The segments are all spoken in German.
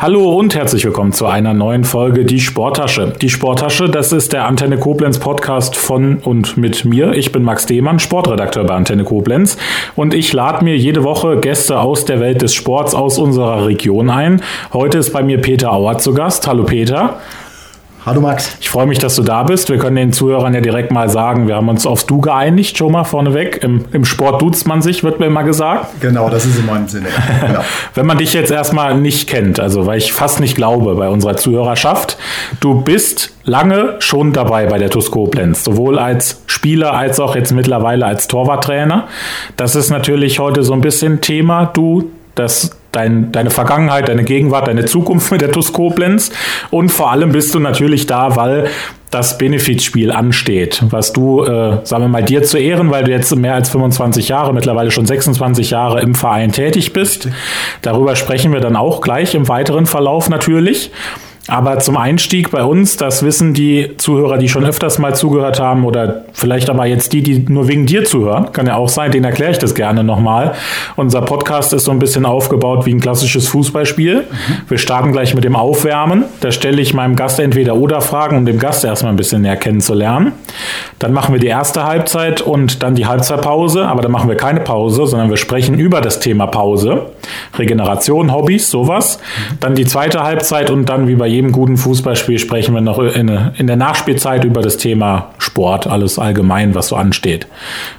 Hallo und herzlich willkommen zu einer neuen Folge Die Sporttasche. Die Sporttasche, das ist der Antenne Koblenz Podcast von und mit mir. Ich bin Max Dehmann, Sportredakteur bei Antenne Koblenz und ich lade mir jede Woche Gäste aus der Welt des Sports aus unserer Region ein. Heute ist bei mir Peter Auer zu Gast. Hallo Peter. Hallo Max. Ich freue mich, dass du da bist. Wir können den Zuhörern ja direkt mal sagen, wir haben uns auf Du geeinigt, schon mal vorneweg. Im, im Sport duzt man sich, wird mir immer gesagt. Genau, das ist in meinem Sinne. Genau. Wenn man dich jetzt erstmal nicht kennt, also weil ich fast nicht glaube bei unserer Zuhörerschaft, du bist lange schon dabei bei der TuS Koblenz, sowohl als Spieler als auch jetzt mittlerweile als Torwarttrainer. Das ist natürlich heute so ein bisschen Thema. Du das dein, deine Vergangenheit, deine Gegenwart, deine Zukunft mit der TuS Koblenz. Und vor allem bist du natürlich da, weil das Benefizspiel ansteht, was du, äh, sagen wir mal, dir zu Ehren, weil du jetzt mehr als 25 Jahre, mittlerweile schon 26 Jahre im Verein tätig bist. Darüber sprechen wir dann auch gleich im weiteren Verlauf natürlich. Aber zum Einstieg bei uns, das wissen die Zuhörer, die schon öfters mal zugehört haben oder vielleicht aber jetzt die, die nur wegen dir zuhören, kann ja auch sein, denen erkläre ich das gerne nochmal. Unser Podcast ist so ein bisschen aufgebaut wie ein klassisches Fußballspiel. Mhm. Wir starten gleich mit dem Aufwärmen. Da stelle ich meinem Gast entweder oder Fragen, um dem Gast erstmal ein bisschen näher kennenzulernen. Dann machen wir die erste Halbzeit und dann die Halbzeitpause, aber dann machen wir keine Pause, sondern wir sprechen über das Thema Pause. Regeneration, Hobbys, sowas. Mhm. Dann die zweite Halbzeit und dann wie bei jedem jedem guten Fußballspiel sprechen wir noch in, in der Nachspielzeit über das Thema Sport, alles allgemein, was so ansteht.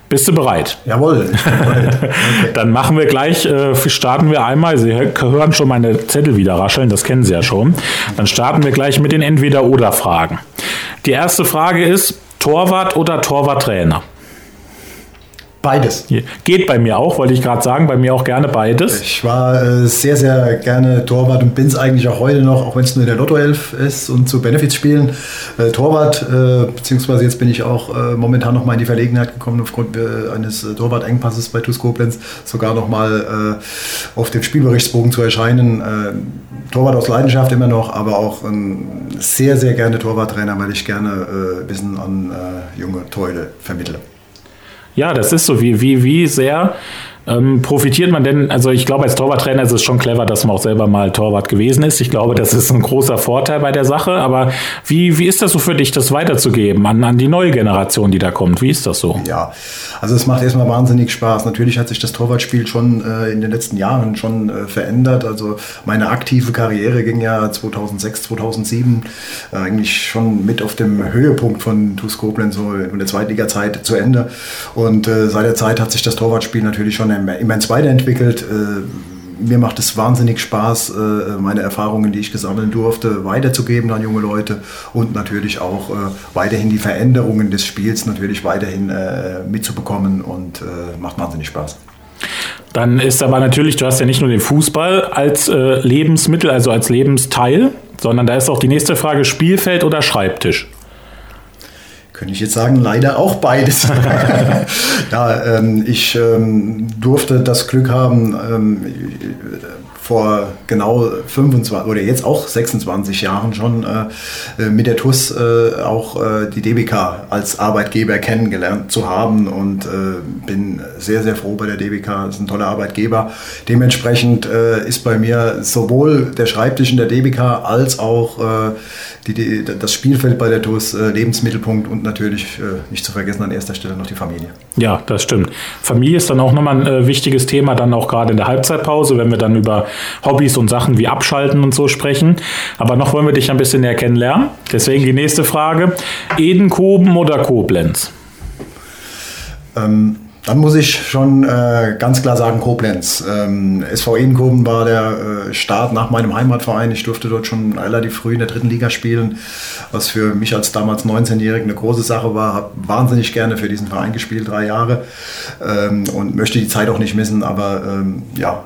Bist du bereit? Jawohl. Okay. Dann machen wir gleich, äh, starten wir einmal. Sie hören schon meine Zettel wieder rascheln, das kennen Sie ja schon. Dann starten wir gleich mit den Entweder-Oder-Fragen. Die erste Frage ist, Torwart oder Torwarttrainer? Beides. Geht bei mir auch, wollte ich gerade sagen, bei mir auch gerne beides. Ich war äh, sehr, sehr gerne Torwart und bin es eigentlich auch heute noch, auch wenn es nur in der Lotto 11 ist und zu Benefits spielen. Äh, Torwart, äh, beziehungsweise jetzt bin ich auch momentan noch mal in die Verlegenheit gekommen, aufgrund eines Torwart-Engpasses bei TuS Koblenz, sogar noch mal auf dem Spielberichtsbogen zu erscheinen. Torwart aus Leidenschaft immer noch, aber auch ein sehr, sehr gerne Torwarttrainer, weil ich gerne Wissen an junge Teule vermittle. Ja, das ist so. Wie, wie, wie sehr ähm, profitiert man denn, also ich glaube, als Torwarttrainer ist es schon clever, dass man auch selber mal Torwart gewesen ist. Ich glaube, das ist ein großer Vorteil bei der Sache. Aber wie, wie ist das so für dich, das weiterzugeben an, an die neue Generation, die da kommt? Wie ist das so? Ja, also es macht erstmal wahnsinnig Spaß. Natürlich hat sich das Torwartspiel schon äh, in den letzten Jahren schon äh, verändert. Also meine aktive Karriere ging ja 2006, 2007 äh, eigentlich schon mit auf dem Höhepunkt von TuS Koblenz so in der Zweitliga-Zeit zu Ende. Und äh, seit der Zeit hat sich das Torwartspiel natürlich schon immens weiterentwickelt. Äh, mir macht es wahnsinnig Spaß, äh, meine Erfahrungen, die ich gesammelt durfte, weiterzugeben an junge Leute und natürlich auch äh, weiterhin die Veränderungen des Spiels natürlich weiterhin mitzubekommen und macht wahnsinnig Spaß. Dann ist aber natürlich, du hast ja nicht nur den Fußball als Lebensmittel, also als Lebensteil, sondern da ist auch die nächste Frage Spielfeld oder Schreibtisch könnte ich jetzt sagen, leider auch beides. ja, ähm, ich ähm, durfte das Glück haben, ähm, vor genau 25 oder jetzt auch 26 Jahren schon äh, äh mit der TUS äh, auch äh, die DBK als Arbeitgeber kennengelernt zu haben und äh, bin sehr, sehr froh bei der DBK. Das ist ein toller Arbeitgeber. Dementsprechend äh, ist bei mir sowohl der Schreibtisch in der DBK als auch die, die, das Spielfeld bei der TUS Lebensmittelpunkt und natürlich nicht zu vergessen an erster Stelle noch die Familie. Ja, das stimmt. Familie ist dann auch nochmal ein wichtiges Thema, dann auch gerade in der Halbzeitpause, wenn wir dann über Hobbys und Sachen wie Abschalten und so sprechen. Aber noch wollen wir dich ein bisschen näher kennenlernen. Deswegen die nächste Frage. Edenkoben oder Koblenz? Ähm, dann muss ich schon äh, ganz klar sagen Koblenz. Ähm, SV Edenkoben war der äh, Start nach meinem Heimatverein. Ich durfte dort schon relativ früh in der dritten Liga spielen, was für mich als damals 19-Jährigen eine große Sache war. Habe wahnsinnig gerne für diesen Verein gespielt, drei Jahre ähm, und möchte die Zeit auch nicht missen. Aber ähm, ja,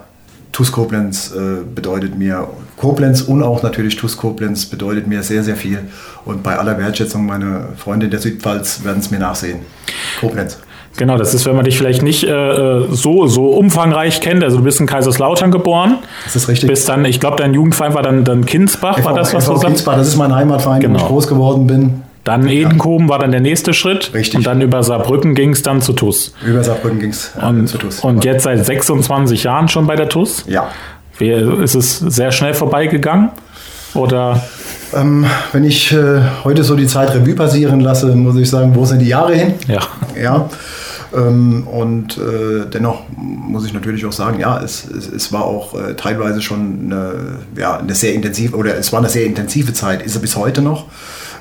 TuS Koblenz äh, bedeutet mir, Koblenz und auch natürlich TuS Koblenz bedeutet mir sehr, sehr viel. Und bei aller Wertschätzung, meine Freunde der Südpfalz werden es mir nachsehen. Koblenz. Genau, das ist, wenn man dich vielleicht nicht äh, so, so umfangreich kennt. Also du bist in Kaiserslautern geboren. Das ist richtig. Bist dann, ich glaube, dein Jugendverein war dann, dann Kinsbach, FV, war das, was FV du sagst? Kinsbach, das ist mein Heimatverein, genau. wo ich groß geworden bin. Dann Edenkoben war dann der nächste Schritt. Richtig. Und dann über Saarbrücken ging es dann zu TUS. Über Saarbrücken ging es äh, zu TUS. Und jetzt seit 26 Jahren schon bei der TUS? Ja. Wie, ist es sehr schnell vorbeigegangen? Oder? Ähm, wenn ich äh, heute so die Zeit Revue passieren lasse, muss ich sagen, wo sind die Jahre hin? Ja. Ja. Ähm, und äh, dennoch muss ich natürlich auch sagen, ja, es, es, es war auch äh, teilweise schon eine, ja, eine sehr intensive, oder es war eine sehr intensive Zeit, ist er bis heute noch.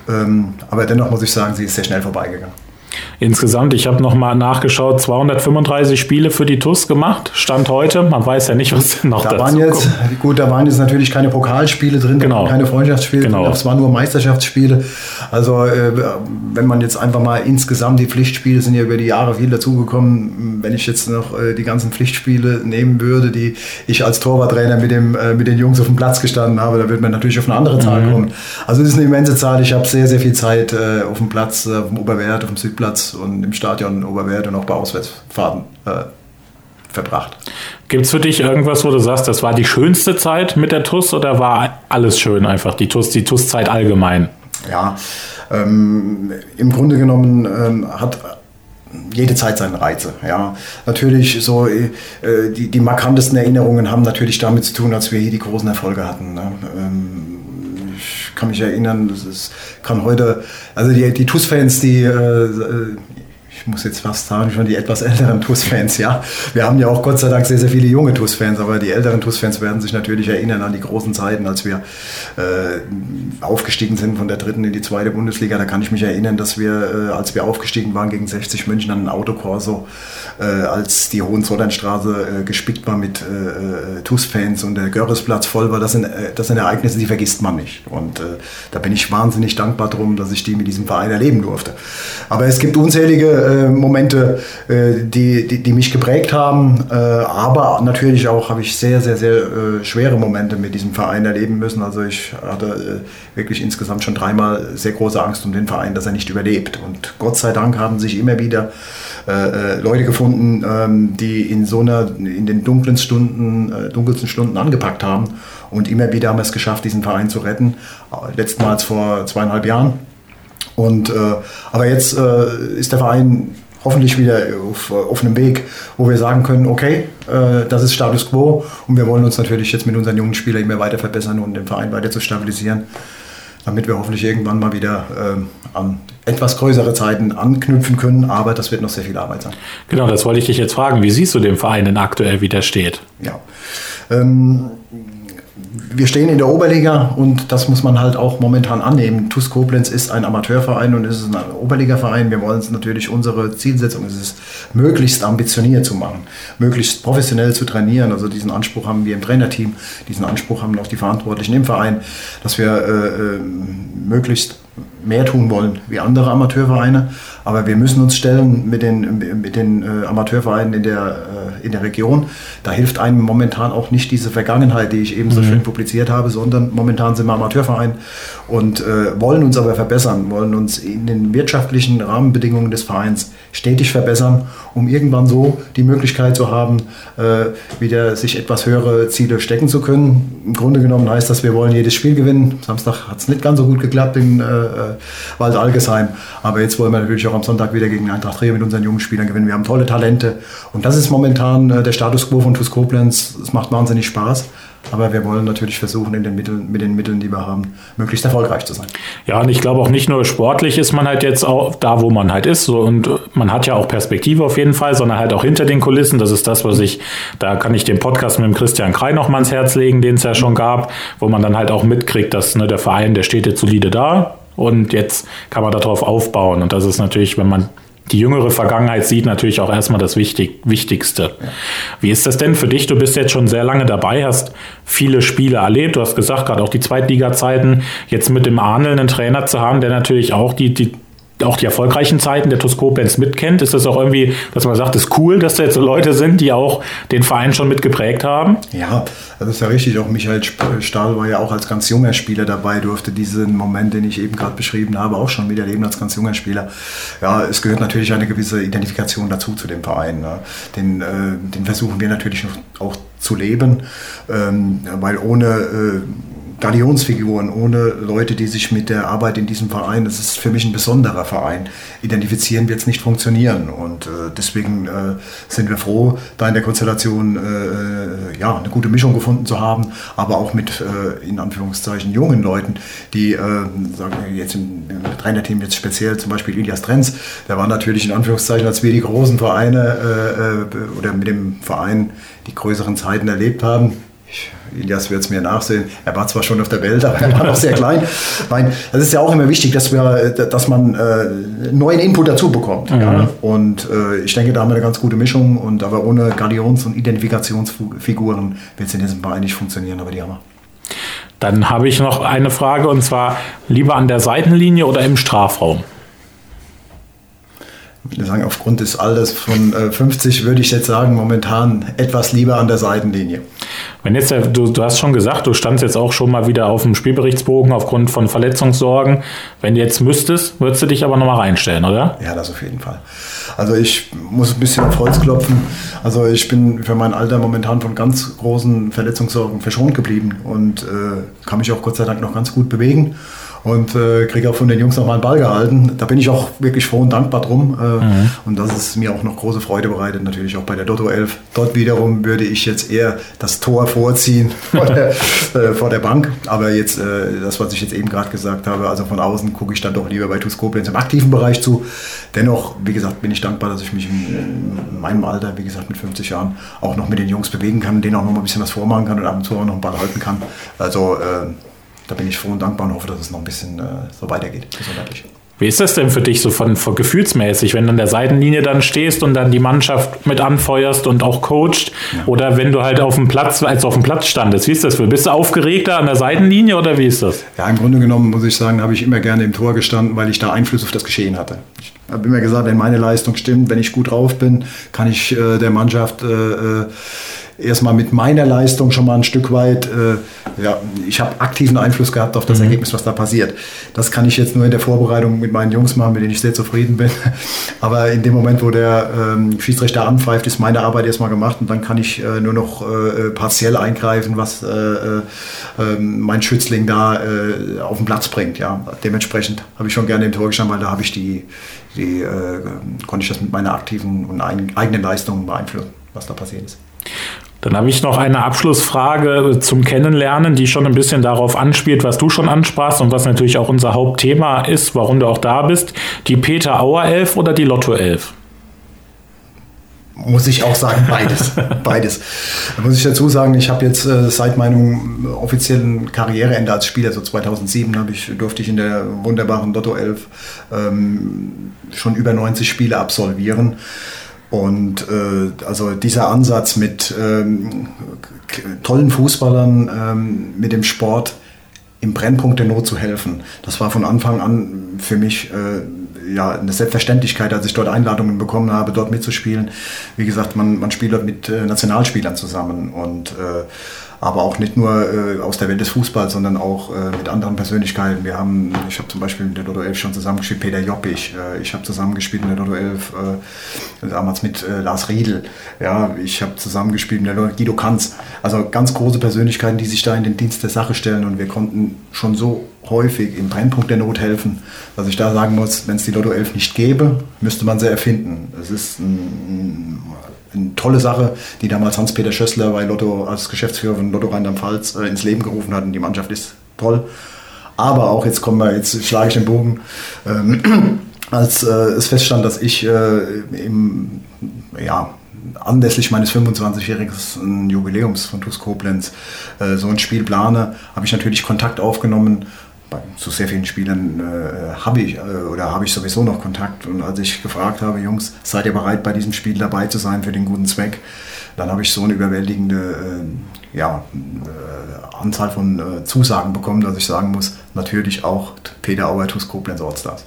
Ähm, aber dennoch muss ich sagen, sie ist sehr schnell vorbeigegangen. Insgesamt, ich habe nochmal nachgeschaut, 235 Spiele für die TUS gemacht, Stand heute. Man weiß ja nicht, was noch da waren jetzt, kommt. Gut, da waren jetzt natürlich keine Pokalspiele drin, genau. keine Freundschaftsspiele genau. drin, es waren nur Meisterschaftsspiele. Also äh, wenn man jetzt einfach mal insgesamt, die Pflichtspiele sind ja über die Jahre viel dazugekommen. Wenn ich jetzt noch äh, die ganzen Pflichtspiele nehmen würde, die ich als Torwarttrainer mit, dem, äh, mit den Jungs auf dem Platz gestanden habe, da würde man natürlich auf eine andere Zahl mhm. kommen. Also es ist eine immense Zahl. Ich habe sehr, sehr viel Zeit äh, auf dem Platz, auf dem Oberwert, auf dem Südplatz Und im Stadion Oberwert und auch bei Auswärtsfahrten äh, verbracht. Gibt es für dich irgendwas, wo du sagst, das war die schönste Zeit mit der TUS oder war alles schön einfach, die TUS, die TUS-Zeit allgemein? Ja, ähm, im Grunde genommen ähm, hat jede Zeit seine Reize. Ja, natürlich so äh, die, die markantesten Erinnerungen haben natürlich damit zu tun, als wir hier die großen Erfolge hatten. Ne? Ähm, kann mich erinnern, das ist, kann heute, also die, die TUS-Fans, die, äh, ich muss jetzt fast sagen, schon die etwas älteren TUS-Fans, ja. Wir haben ja auch Gott sei Dank sehr, sehr viele junge TUS-Fans, aber die älteren TUS-Fans werden sich natürlich erinnern an die großen Zeiten, als wir äh, aufgestiegen sind von der dritten in die zweite Bundesliga. Da kann ich mich erinnern, dass wir, äh, als wir aufgestiegen waren gegen 60 München an den Autokorso, äh, als die Hohenzollernstraße äh, gespickt war mit äh, äh, TUS-Fans und der Görresplatz voll war, das sind, das sind Ereignisse, die vergisst man nicht. Und da bin ich wahnsinnig dankbar drum, dass ich die mit diesem Verein erleben durfte. Aber es gibt unzählige äh, Momente, äh, die, die, die, mich geprägt haben. Äh, aber natürlich auch habe ich sehr, sehr, sehr äh, schwere Momente mit diesem Verein erleben müssen. Also ich hatte äh, wirklich insgesamt schon dreimal sehr große Angst um den Verein, dass er nicht überlebt. Und Gott sei Dank haben sich immer wieder Leute gefunden, ähm, die in so einer, in den dunklen Stunden, dunkelsten Stunden angepackt haben. Und immer wieder haben wir es geschafft, diesen Verein zu retten. Letztmals vor zweieinhalb Jahren und, äh, aber jetzt äh, ist der Verein hoffentlich wieder auf, auf einem Weg, wo wir sagen können, okay, äh, das ist Status quo und wir wollen uns natürlich jetzt mit unseren jungen Spielern immer weiter verbessern und den Verein weiter zu stabilisieren, damit wir hoffentlich irgendwann mal wieder äh, an etwas größere Zeiten anknüpfen können, aber das wird noch sehr viel Arbeit sein. Genau, das wollte ich dich jetzt fragen. Wie siehst du den Verein denn aktuell, wie der steht? Ja. Ähm, wir stehen in der Oberliga und das muss man halt auch momentan annehmen. TuS Koblenz ist ein Amateurverein und es ist ein Oberligaverein. Wir wollen es natürlich, unsere Zielsetzung ist es, möglichst ambitioniert zu machen, möglichst professionell zu trainieren. Also diesen Anspruch haben wir im Trainerteam, diesen Anspruch haben auch die Verantwortlichen im Verein, dass wir äh, äh möglichst mehr tun wollen wie andere Amateurvereine. Aber wir müssen uns stellen mit den, mit den äh, Amateurvereinen in der, äh, in der Region. Da hilft einem momentan auch nicht diese Vergangenheit, die ich eben so mhm. schön publiziert habe, sondern momentan sind wir Amateurverein und äh, wollen uns aber verbessern, wollen uns in den wirtschaftlichen Rahmenbedingungen des Vereins stetig verbessern, um irgendwann so die Möglichkeit zu haben, äh, wieder sich etwas höhere Ziele stecken zu können. Im Grunde genommen heißt das, wir wollen jedes Spiel gewinnen. Samstag hat es nicht ganz so gut geklappt in äh, äh Wald Algesheim, aber jetzt wollen wir natürlich auch auch am Sonntag wieder gegen Eintracht Trier mit unseren jungen Spielern gewinnen. Wir haben tolle Talente und das ist momentan äh, der Status quo von TuS Koblenz. Es macht wahnsinnig Spaß. Aber wir wollen natürlich versuchen, in den Mitteln, mit den Mitteln, die wir haben, möglichst erfolgreich zu sein. Ja, und ich glaube auch nicht nur sportlich ist man halt jetzt auch da, wo man halt ist. So, und man hat ja auch Perspektive auf jeden Fall, sondern halt auch hinter den Kulissen. Das ist das, was ich, da kann ich den Podcast mit dem Christian Krei noch mal ans Herz legen, den es ja schon gab, wo man dann halt auch mitkriegt, dass ne, der Verein, der steht jetzt solide da und jetzt kann man darauf aufbauen. Und das ist natürlich, wenn man die jüngere Vergangenheit sieht, natürlich auch erstmal das Wichtig Wichtigste. Wie ist das denn für dich? Du bist jetzt schon sehr lange dabei, hast viele Spiele erlebt. Du hast gesagt, gerade auch die Zweitliga-Zeiten, jetzt mit dem Arnel einen Trainer zu haben, der natürlich auch die, die auch die erfolgreichen Zeiten der Toskopenz mitkennt? Ist das auch irgendwie, dass man sagt, ist cool, dass da jetzt Leute sind, die auch den Verein schon mitgeprägt haben? Ja, das ist ja richtig. Auch Michael Stahl war ja auch als ganz junger Spieler dabei, durfte diesen Moment, den ich eben gerade beschrieben habe, auch schon miterleben als ganz junger Spieler. Ja, es gehört natürlich eine gewisse Identifikation dazu zu dem Verein. Ne? Den, äh, den versuchen wir natürlich auch zu leben, ähm, weil ohne äh, Galionsfiguren, ohne Leute, die sich mit der Arbeit in diesem Verein, das ist für mich ein besonderer Verein, identifizieren, wird es nicht funktionieren. Und äh, deswegen äh, sind wir froh, da in der Konstellation äh, ja, eine gute Mischung gefunden zu haben, aber auch mit äh, in Anführungszeichen jungen Leuten, die, äh, sagen wir jetzt im, im Trainerteam jetzt speziell, zum Beispiel Ilias Trenz, der war natürlich in Anführungszeichen, als wir die großen Vereine äh, oder mit dem Verein die größeren Zeiten erlebt haben, Elias wird es mir nachsehen. Er war zwar schon auf der Welt, aber er war noch sehr klein. Nein, das ist ja auch immer wichtig, dass, wir, dass man äh, neuen Input dazu bekommt. Mhm. Ja? Und äh, ich denke, da haben wir eine ganz gute Mischung. Und aber ohne Galions- und Identifikationsfiguren wird es in diesem Verein nicht funktionieren, aber die haben wir. Dann habe ich noch eine Frage und zwar lieber an der Seitenlinie oder im Strafraum? Ich würde sagen, aufgrund des Alters von äh, 50 würde ich jetzt sagen, momentan etwas lieber an der Seitenlinie. Wenn jetzt, du, du hast schon gesagt, du standst jetzt auch schon mal wieder auf dem Spielberichtsbogen aufgrund von Verletzungssorgen. Wenn du jetzt müsstest, würdest du dich aber nochmal reinstellen, oder? Ja, das auf jeden Fall. Also ich muss ein bisschen auf Holz klopfen. Also ich bin für mein Alter momentan von ganz großen Verletzungssorgen verschont geblieben und äh, kann mich auch Gott sei Dank noch ganz gut bewegen und äh, kriege auch von den Jungs nochmal einen Ball gehalten. Da bin ich auch wirklich froh und dankbar drum. Äh, mhm. Und das ist mir auch noch große Freude bereitet, natürlich auch bei der Dotto 11. Dort wiederum würde ich jetzt eher das Tor vorziehen vor der, äh, vor der Bank. Aber jetzt, äh, das, was ich jetzt eben gerade gesagt habe, also von außen gucke ich dann doch lieber bei TuS Koblenz im aktiven Bereich zu. Dennoch, wie gesagt, bin ich dankbar, dass ich mich in, in meinem Alter, wie gesagt mit 50 Jahren, auch noch mit den Jungs bewegen kann, denen auch noch mal ein bisschen was vormachen kann und ab und zu auch noch einen Ball halten kann. Also äh, da bin ich froh und dankbar und hoffe, dass es noch ein bisschen äh, so weitergeht, gesundheitlich. Wie ist das denn für dich so von, von, gefühlsmäßig, wenn du an der Seitenlinie dann stehst und dann die Mannschaft mit anfeuerst und auch coacht? Ja. Oder wenn du halt auf dem Platz, als auf dem Platz standest, wie ist das für? Bist du aufgeregter an der Seitenlinie oder wie ist das? Ja, im Grunde genommen muss ich sagen, habe ich immer gerne im Tor gestanden, weil ich da Einfluss auf das Geschehen hatte. Ich habe immer gesagt, wenn meine Leistung stimmt, wenn ich gut drauf bin, kann ich äh, der Mannschaft äh, äh erstmal mit meiner Leistung schon mal ein Stück weit, äh, ja, ich habe aktiven Einfluss gehabt auf das mhm. Ergebnis, was da passiert. Das kann ich jetzt nur in der Vorbereitung mit meinen Jungs machen, mit denen ich sehr zufrieden bin. Aber in dem Moment, wo der ähm, Schiedsrichter anpfeift, ist meine Arbeit erstmal gemacht und dann kann ich äh, nur noch äh, partiell eingreifen, was äh, äh, ähm, mein Schützling da äh, auf den Platz bringt. Ja. Dementsprechend habe ich schon gerne im Tor gestanden, weil da habe ich die, die konnte ich das mit meiner aktiven und eigenen Leistung beeinflussen, was da passiert ist. Dann habe ich noch eine Abschlussfrage zum Kennenlernen, die schon ein bisschen darauf anspielt, was du schon ansprachst und was natürlich auch unser Hauptthema ist, warum du auch da bist. Die Peter Auer Elf oder die Lotto Elf? Muss ich auch sagen, beides. beides. Da muss ich dazu sagen, ich habe jetzt äh, seit meinem offiziellen Karriereende als Spieler, so 2007, ich, durfte ich in der wunderbaren Lotto 11 ähm, schon über 90 Spiele absolvieren. Und äh, also dieser Ansatz mit ähm, tollen Fußballern, ähm, mit dem Sport im Brennpunkt der Not zu helfen, das war von Anfang an für mich äh, ja, eine Selbstverständlichkeit, als ich dort Einladungen bekommen habe, dort mitzuspielen. Wie gesagt, man, man spielt dort mit äh, Nationalspielern zusammen und äh, aber auch nicht nur äh, aus der Welt des Fußballs, sondern auch äh, mit anderen Persönlichkeiten. Wir haben, ich habe zum Beispiel mit der Dodo 11 schon zusammengespielt, Peter Joppich, äh, ich habe zusammengespielt mit der Dodo 11 äh, damals mit äh, Lars Riedel, ja, ich habe zusammengespielt mit der Guido Kanz, also ganz große Persönlichkeiten, die sich da in den Dienst der Sache stellen. Und wir konnten schon so häufig im Brennpunkt der Not helfen, dass ich da sagen muss, wenn es die Lotto 11 nicht gäbe, müsste man sie erfinden. Es ist ein, eine tolle Sache, die damals Hans-Peter Schössler bei Lotto als Geschäftsführer von Lotto Rheinland-Pfalz äh, ins Leben gerufen hat. Und die Mannschaft ist toll. Aber auch, jetzt kommen wir, jetzt schlage ich den Bogen, ähm, als äh, es feststand, dass ich äh, im, ja, anlässlich meines 25-jährigen Jubiläums von TuS Koblenz äh, so ein Spiel plane, habe ich natürlich Kontakt aufgenommen zu sehr vielen Spielern äh, habe ich äh, oder habe ich sowieso noch Kontakt. Und als ich gefragt habe, Jungs, seid ihr bereit, bei diesem Spiel dabei zu sein für den guten Zweck, dann habe ich so eine überwältigende äh, ja, äh, Anzahl von äh, Zusagen bekommen, dass ich sagen muss, natürlich auch Peter Auer, TuS Koblenz Allstars.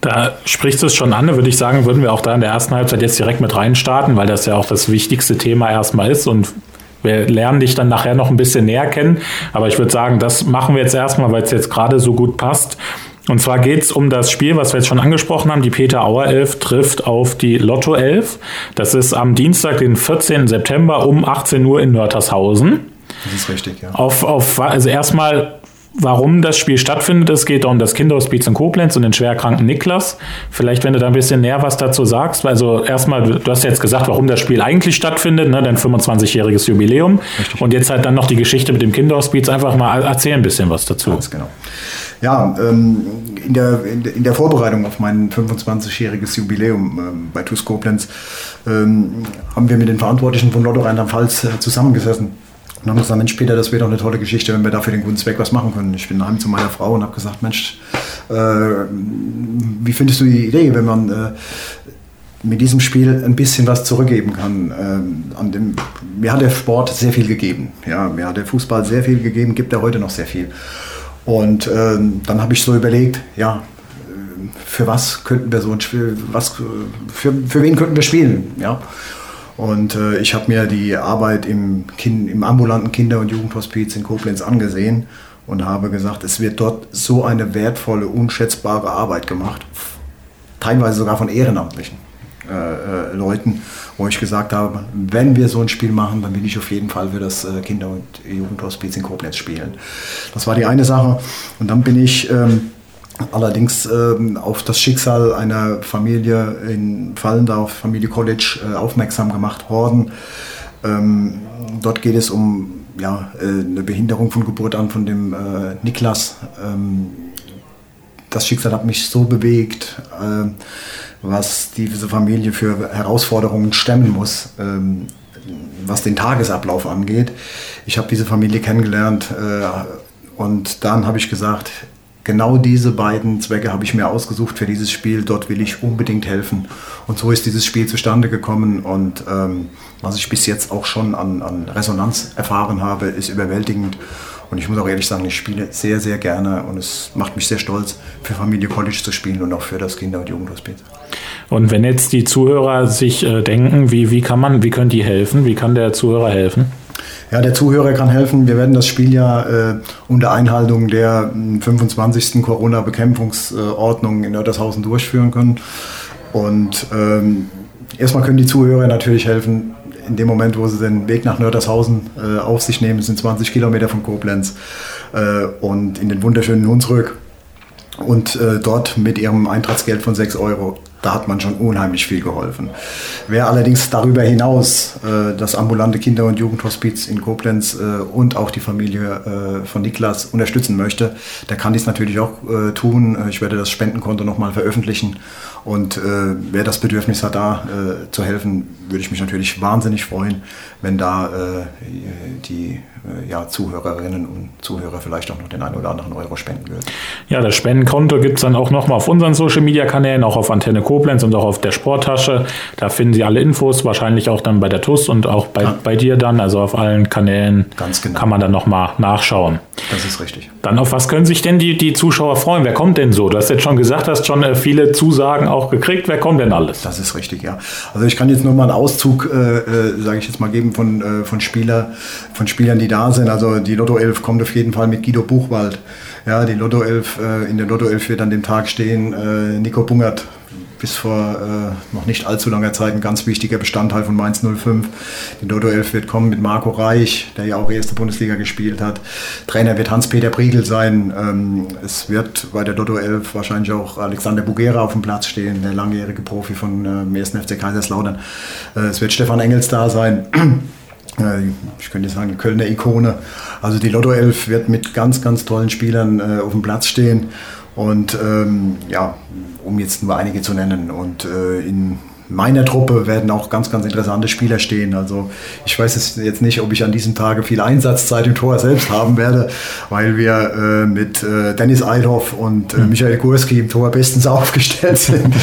Da sprichst du es schon an, würde ich sagen, würden wir auch da in der ersten Halbzeit jetzt direkt mit reinstarten, weil das ja auch das wichtigste Thema erstmal ist und wir lernen dich dann nachher noch ein bisschen näher kennen, aber ich würde sagen, das machen wir jetzt erstmal, weil es jetzt gerade so gut passt. Und zwar geht es um das Spiel, was wir jetzt schon angesprochen haben. Die Peter Auer 11 trifft auf die Lotto 11. Das ist am Dienstag, den 14. September um 18 Uhr in Nörtershausen. Das ist richtig, ja. Auf, auf, also erstmal warum das Spiel stattfindet. Es geht um das Kinderhospiz in Koblenz und den schwerkranken Niklas. Vielleicht, wenn du da ein bisschen näher was dazu sagst. Also erstmal, du hast jetzt gesagt, warum das Spiel eigentlich stattfindet, ne? dein 25-jähriges Jubiläum. Richtig. Und jetzt halt dann noch die Geschichte mit dem Kinderhospiz. Einfach mal erzähl ein bisschen was dazu. Ganz genau. Ja, ähm, in, der, in, der, Vorbereitung auf mein 25-jähriges Jubiläum ähm, bei TuS Koblenz ähm, haben wir mit den Verantwortlichen von Lotto Rheinland-Pfalz äh, zusammengesessen und dann gesagt, Mensch, Peter, das wäre doch eine tolle Geschichte, wenn wir da für den guten Zweck was machen können. Ich bin heim zu meiner Frau und habe gesagt, Mensch, äh, wie findest du die Idee, wenn man äh, mit diesem Spiel ein bisschen was zurückgeben kann? Äh, an dem, mir hat der Sport sehr viel gegeben. Ja, mir hat der Fußball sehr viel gegeben, gibt er heute noch sehr viel. Und ähm, dann habe ich so überlegt, ja, äh, für was könnten wir so ein Spiel, was, für, für wen könnten wir spielen? Ja. Und äh, ich habe mir die Arbeit im, kind, im ambulanten Kinder- und Jugendhospiz in Koblenz angesehen und habe gesagt, es wird dort so eine wertvolle, unschätzbare Arbeit gemacht, teilweise sogar von ehrenamtlichen äh, äh, Leuten, wo ich gesagt habe, wenn wir so ein Spiel machen, dann will ich auf jeden Fall für das äh, Kinder- und Jugendhospiz in Koblenz spielen. Das war die eine Sache. Und dann bin ich... Ähm, allerdings ähm, auf das Schicksal einer Familie in Fallendorf, Familie College, äh, aufmerksam gemacht worden. Ähm, dort geht es um ja, äh, eine Behinderung von Geburt an von dem äh, Niklas. Ähm, das Schicksal hat mich so bewegt, äh, was diese Familie für Herausforderungen stemmen muss ähm, was den Tagesablauf angeht. Ich habe diese Familie kennengelernt äh, und dann habe ich gesagt, genau diese beiden Zwecke habe ich mir ausgesucht für dieses Spiel. Dort will ich unbedingt helfen. Und so ist dieses Spiel zustande gekommen. Und ähm, was ich bis jetzt auch schon an, an Resonanz erfahren habe, ist überwältigend. Und ich muss auch ehrlich sagen, ich spiele sehr, sehr gerne und es macht mich sehr stolz, für Familie College zu spielen und auch für das Kinder- und Jugendhospiz. Und wenn jetzt die Zuhörer sich äh, denken, wie, wie kann man, wie können die helfen? Wie kann der Zuhörer helfen? Ja, der Zuhörer kann helfen. Wir werden das Spiel ja äh, unter Einhaltung der 25. Hm, Corona-Bekämpfungsordnung in Nördershausen durchführen können. Und ähm, erstmal können die Zuhörer natürlich helfen, in dem Moment, wo sie den Weg nach Nördershausen äh, auf sich nehmen, sind 20 Kilometer von Koblenz, äh, und in den wunderschönen Hunsrück und äh, dort mit ihrem Eintrittsgeld von 6 Euro da hat man schon unheimlich viel geholfen. Wer allerdings darüber hinaus äh, das ambulante Kinder- und Jugendhospiz in Koblenz äh, und auch die Familie äh, von Niklas unterstützen möchte, der kann dies natürlich auch äh, tun. Ich werde das Spendenkonto nochmal veröffentlichen und äh, wer das Bedürfnis hat, da äh, zu helfen, würde ich mich natürlich wahnsinnig freuen, wenn da die ja, Zuhörerinnen und Zuhörer vielleicht auch noch den einen oder anderen Euro spenden würden. Ja, das Spendenkonto gibt es dann auch nochmal auf unseren Social-Media-Kanälen, auch auf Antenne Koblenz und auch auf der Sporttasche. Da finden Sie alle Infos, wahrscheinlich auch dann bei der TUS und auch bei, ja. bei dir dann. Also auf allen Kanälen genau. kann man dann nochmal nachschauen. Das ist richtig. Dann auf was können sich denn die, die Zuschauer freuen? Wer kommt denn so? Du hast jetzt schon gesagt, hast schon äh, viele Zusagen auch gekriegt. Wer kommt denn alles? Das ist richtig, ja. Also ich kann jetzt nur mal einen Auszug, äh, äh, sage ich jetzt mal, geben von, äh, von, Spieler, von Spielern, die da sind. Also die Lotto 11 kommt auf jeden Fall mit Guido Buchwald. Ja, die Lotto 11, äh, in der Lotto 11 wird an dem Tag stehen äh, Nico Bungert bis vor äh, noch nicht allzu langer Zeit ein ganz wichtiger Bestandteil von Mainz 05. Die Dodo 11 wird kommen mit Marco Reich, der ja auch erste Bundesliga gespielt hat. Trainer wird Hans-Peter Priegel sein. Ähm, es wird bei der Dodo 11 wahrscheinlich auch Alexander Bugera auf dem Platz stehen, der langjährige Profi von äh, 1. FC Kaiserslautern. Äh, es wird Stefan Engels da sein. Äh, ich könnte sagen, Kölner Ikone. Also die Lotto 11 wird mit ganz, ganz tollen Spielern äh, auf dem Platz stehen. Und ähm, ja, um jetzt nur einige zu nennen. Und äh, in meiner Truppe werden auch ganz, ganz interessante Spieler stehen. Also ich weiß jetzt nicht, ob ich an diesem Tage viel Einsatzzeit im Tor selbst haben werde, weil wir äh, mit äh, Dennis Eilhoff und äh, hm. Michael Gurski im Tor bestens aufgestellt sind.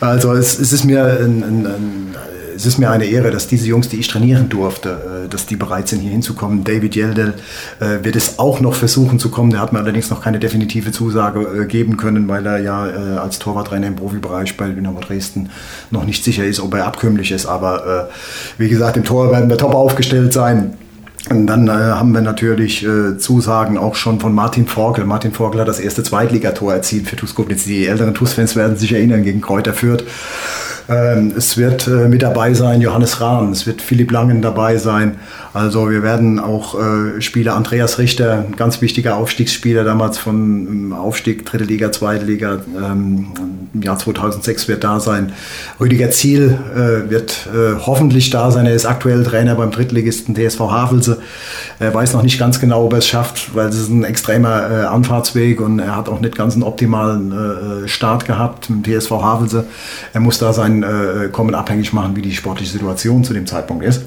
Also es, es ist mir ein, ein, ein es ist mir eine Ehre, dass diese Jungs, die ich trainieren durfte, äh, dass die bereit sind, hier hinzukommen. David Yeldel äh, wird es auch noch versuchen zu kommen. Der hat mir allerdings noch keine definitive Zusage äh, geben können, weil er ja als Torwarttrainer im Profibereich bei Dynamo Dresden noch nicht sicher ist, ob er abkömmlich ist. Aber wie gesagt, im Tor werden wir top aufgestellt sein. Und dann äh, haben wir natürlich äh, Zusagen auch schon von Martin Forkel. Martin Forkel hat das erste Zweitligator erzielt für TuS Koblenz. Die älteren TuS-Fans werden sich erinnern gegen Kräuter Fürth. Ähm, es wird äh, mit dabei sein Johannes Rahn, es wird Philipp Langen dabei sein. Also wir werden auch äh, Spieler Andreas Richter, ein ganz wichtiger Aufstiegsspieler damals von ähm, Aufstieg Dritte Liga, Zweite Liga ähm, im Jahr 2006 wird da sein. Rüdiger Ziel äh, wird hoffentlich da sein. Er ist aktuell Trainer beim Drittligisten TSV Havelse. Er weiß noch nicht ganz genau, ob er es schafft, weil es ist ein extremer Anfahrtsweg und er hat auch nicht ganz einen optimalen Start gehabt mit TSV Havelse. Er muss da äh, Kommen abhängig machen, wie die sportliche Situation zu dem Zeitpunkt ist.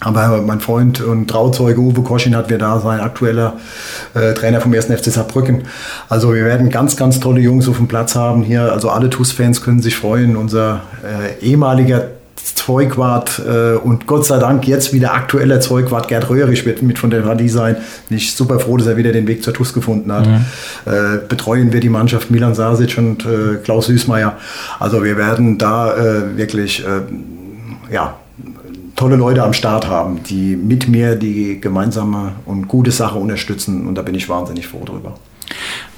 Aber mein Freund und Trauzeuge Uwe Koschin hat wir da, sein aktueller äh, Trainer vom 1. FC Saarbrücken. Also wir werden ganz, ganz tolle Jungs auf dem Platz haben hier. Also alle TUS-Fans können sich freuen. Unser äh, ehemaliger Zeugwart äh, und Gott sei Dank jetzt wieder aktueller Zeugwart Gerd Röhrig wird mit von der Partie sein. Bin ich super froh, dass er wieder den Weg zur TUS gefunden hat. Mhm. Äh, betreuen wir die Mannschaft Milan Sasic und äh, Klaus Süßmeier. Also wir werden da äh, wirklich äh, ja, tolle Leute am Start haben, die mit mir die gemeinsame und gute Sache unterstützen. Und da bin ich wahnsinnig froh drüber.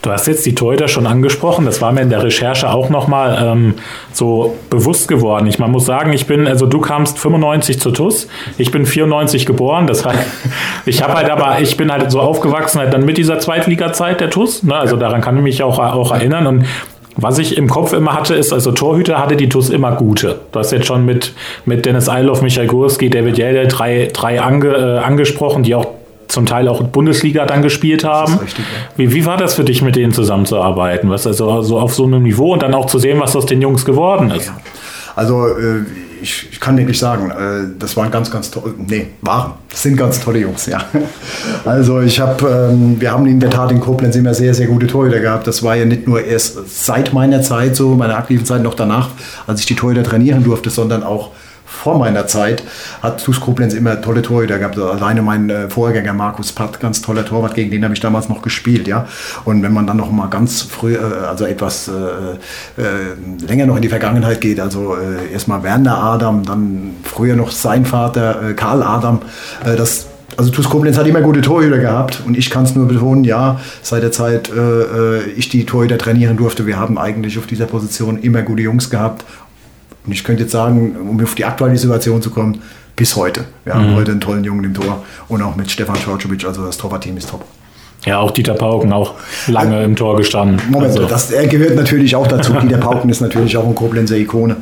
Du hast jetzt die Torhüter schon angesprochen. Das war mir in der Recherche auch nochmal ähm, so bewusst geworden. Ich man muss sagen, ich bin, also du kamst 95 zu TUS, ich bin 94 geboren. Das heißt, ich habe halt aber, ich bin halt so aufgewachsen halt dann mit dieser Zweitliga-Zeit der TUS. Ne? Also daran kann ich mich auch, auch erinnern. Und was ich im Kopf immer hatte, ist, also Torhüter hatte die TUS immer gute. Du hast jetzt schon mit, mit Dennis Eiloff, Michael Gurski, David Jelde drei, drei ange, äh, angesprochen, die auch zum Teil auch Bundesliga dann gespielt haben. Richtig, ja. wie, wie war das für dich, mit denen zusammenzuarbeiten? Was also so auf so einem Niveau und dann auch zu sehen, was aus den Jungs geworden ist? Ja. Also äh, ich, ich, kann wirklich sagen, äh, das waren ganz, ganz tolle, nee, waren, das sind ganz tolle Jungs, ja. Also ich habe, ähm, wir haben in der Tat in Koblenz immer sehr, sehr gute Torhüter gehabt. Das war ja nicht nur erst seit meiner Zeit so, meiner aktiven Zeit, noch danach, als ich die Torhüter trainieren durfte, sondern auch vor meiner Zeit hat TuS Koblenz immer tolle Torhüter gehabt. Alleine mein äh, Vorgänger Markus Patt, ganz toller Torwart, gegen den habe ich damals noch gespielt. Ja? Und wenn man dann noch mal ganz früh, äh, also etwas äh, äh, länger noch in die Vergangenheit geht, also erstmal Werner Adam, dann früher noch sein Vater Karl Adam, das also TuS Koblenz hat immer gute Torhüter gehabt und ich kann es nur betonen, ja, seit der Zeit äh, ich die Torhüter trainieren durfte, wir haben eigentlich auf dieser Position immer gute Jungs gehabt und ich könnte jetzt sagen, um auf die aktuelle Situation zu kommen, bis heute. Wir haben mhm. heute einen tollen Jungen im Tor und auch mit Stefan Czorczovic, also das Torwartteam ist top. Ja, auch Dieter Pauken, auch lange äh, im Tor gestanden. Moment, also. das, er gehört natürlich auch dazu. Dieter Pauken ist natürlich auch ein Koblenzer Ikone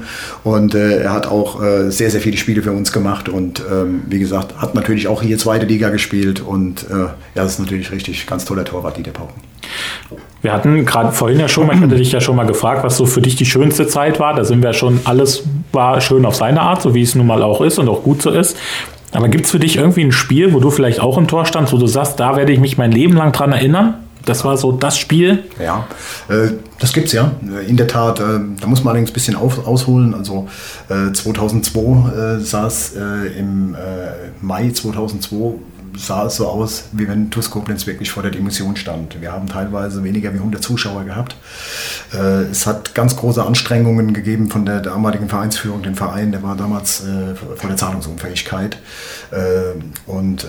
und äh, er hat auch äh, sehr, sehr viele Spiele für uns gemacht und ähm, wie gesagt, hat natürlich auch hier zweite Liga gespielt und äh, ja, das ist natürlich richtig ganz toller Torwart, Dieter Pauken. Wir hatten gerade vorhin ja schon mal, ich hatte dich ja schon mal gefragt, was so für dich die schönste Zeit war. Da sind wir schon, alles war schön auf seine Art, so wie es nun mal auch ist und auch gut so ist. Aber gibt es für dich irgendwie ein Spiel, wo du vielleicht auch im Tor standst, wo du sagst, da werde ich mich mein Leben lang dran erinnern? Das war so das Spiel? Ja, äh, das gibt es ja. In der Tat, äh, da muss man allerdings ein bisschen ausholen. Also äh, 2002 äh, saß äh, im äh, Mai 2002 sah es so aus, wie wenn TuS Koblenz wirklich vor der Dimension stand. Wir haben teilweise weniger wie 100 Zuschauer gehabt. Äh, es hat ganz große Anstrengungen gegeben von der damaligen Vereinsführung. Den Verein, der war damals äh, vor der Zahlungsunfähigkeit. Äh, und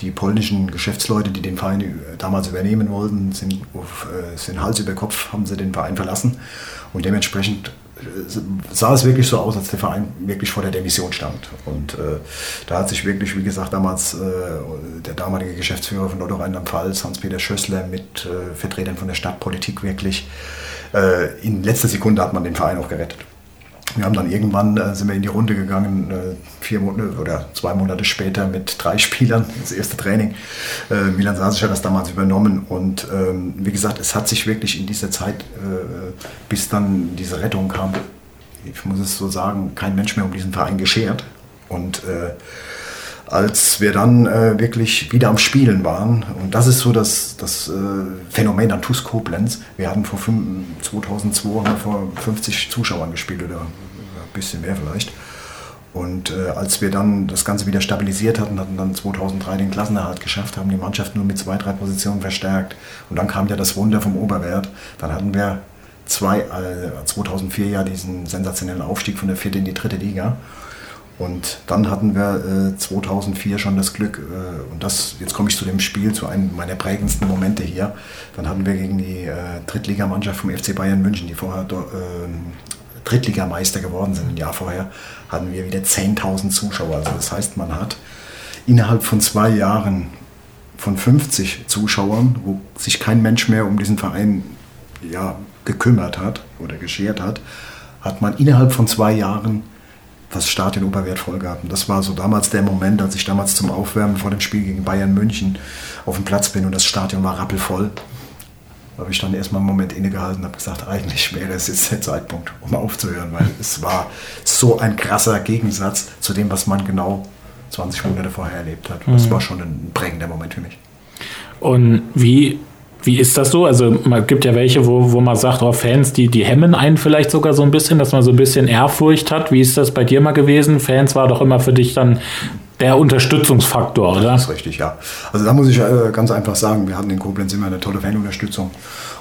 die polnischen Geschäftsleute, die den Verein damals übernehmen wollten, sind, sind Hals über Kopf, haben sie den Verein verlassen. Und dementsprechend sah es wirklich so aus, als der Verein wirklich vor der Demission stand. Und äh, da hat sich wirklich, wie gesagt, damals äh, der damalige Geschäftsführer von Lotto Rheinland-Pfalz, Hans-Peter Schössler, mit äh, Vertretern von der Stadtpolitik wirklich, äh, in letzter Sekunde hat man den Verein auch gerettet. Wir haben dann irgendwann äh, sind wir in die Runde gegangen, äh, vier Monate oder zwei Monate später mit drei Spielern, das erste Training. Äh, Milan Sasic hat das damals übernommen und ähm, wie gesagt, es hat sich wirklich in dieser Zeit, äh, bis dann diese Rettung kam, ich muss es so sagen, kein Mensch mehr um diesen Verein geschert. Und äh, als wir dann äh, wirklich wieder am Spielen waren, und das ist so das, das äh, Phänomen an TuS Koblenz, wir hatten vor 5, 2002 haben vor 50 Zuschauern gespielt oder ein bisschen mehr vielleicht. Und äh, als wir dann das Ganze wieder stabilisiert hatten, hatten dann 2003 den Klassenerhalt geschafft, haben die Mannschaft nur mit zwei, drei Positionen verstärkt. Und dann kam ja das Wunder vom Oberwert. Dann hatten wir zwei, äh, 2004 ja diesen sensationellen Aufstieg von der vierten in die dritte Liga. Und dann hatten wir äh, 2004 schon das Glück, äh, und das, jetzt komme ich zu dem Spiel, zu einem meiner prägendsten Momente hier. Dann hatten wir gegen die äh, Drittligamannschaft vom FC Bayern München, die vorher äh, Drittligameister geworden sind, ein Jahr vorher, hatten wir wieder 10.000 Zuschauer. Also das heißt, man hat innerhalb von zwei Jahren von 50 Zuschauern, wo sich kein Mensch mehr um diesen Verein ja, gekümmert hat oder geschert hat, hat man innerhalb von zwei Jahren das Stadion oberwert voll gehabt. Und das war so damals der Moment, als ich damals zum Aufwärmen vor dem Spiel gegen Bayern München auf dem Platz bin und das Stadion war rappelvoll. Da habe ich dann erstmal einen Moment innegehalten und habe gesagt, eigentlich wäre es jetzt der Zeitpunkt, um aufzuhören, weil es war so ein krasser Gegensatz zu dem, was man genau 20 Monate vorher erlebt hat. Das mhm. war schon ein prägender Moment für mich. Und wie wie ist das so? Also man gibt ja welche, wo, wo man sagt, oh, Fans, die, die hemmen einen vielleicht sogar so ein bisschen, dass man so ein bisschen Ehrfurcht hat. Wie ist das bei dir mal gewesen? Fans war doch immer für dich dann der Unterstützungsfaktor, oder? Das ist richtig, ja. Also da muss ich äh, ganz einfach sagen, wir hatten in Koblenz immer eine tolle Fanunterstützung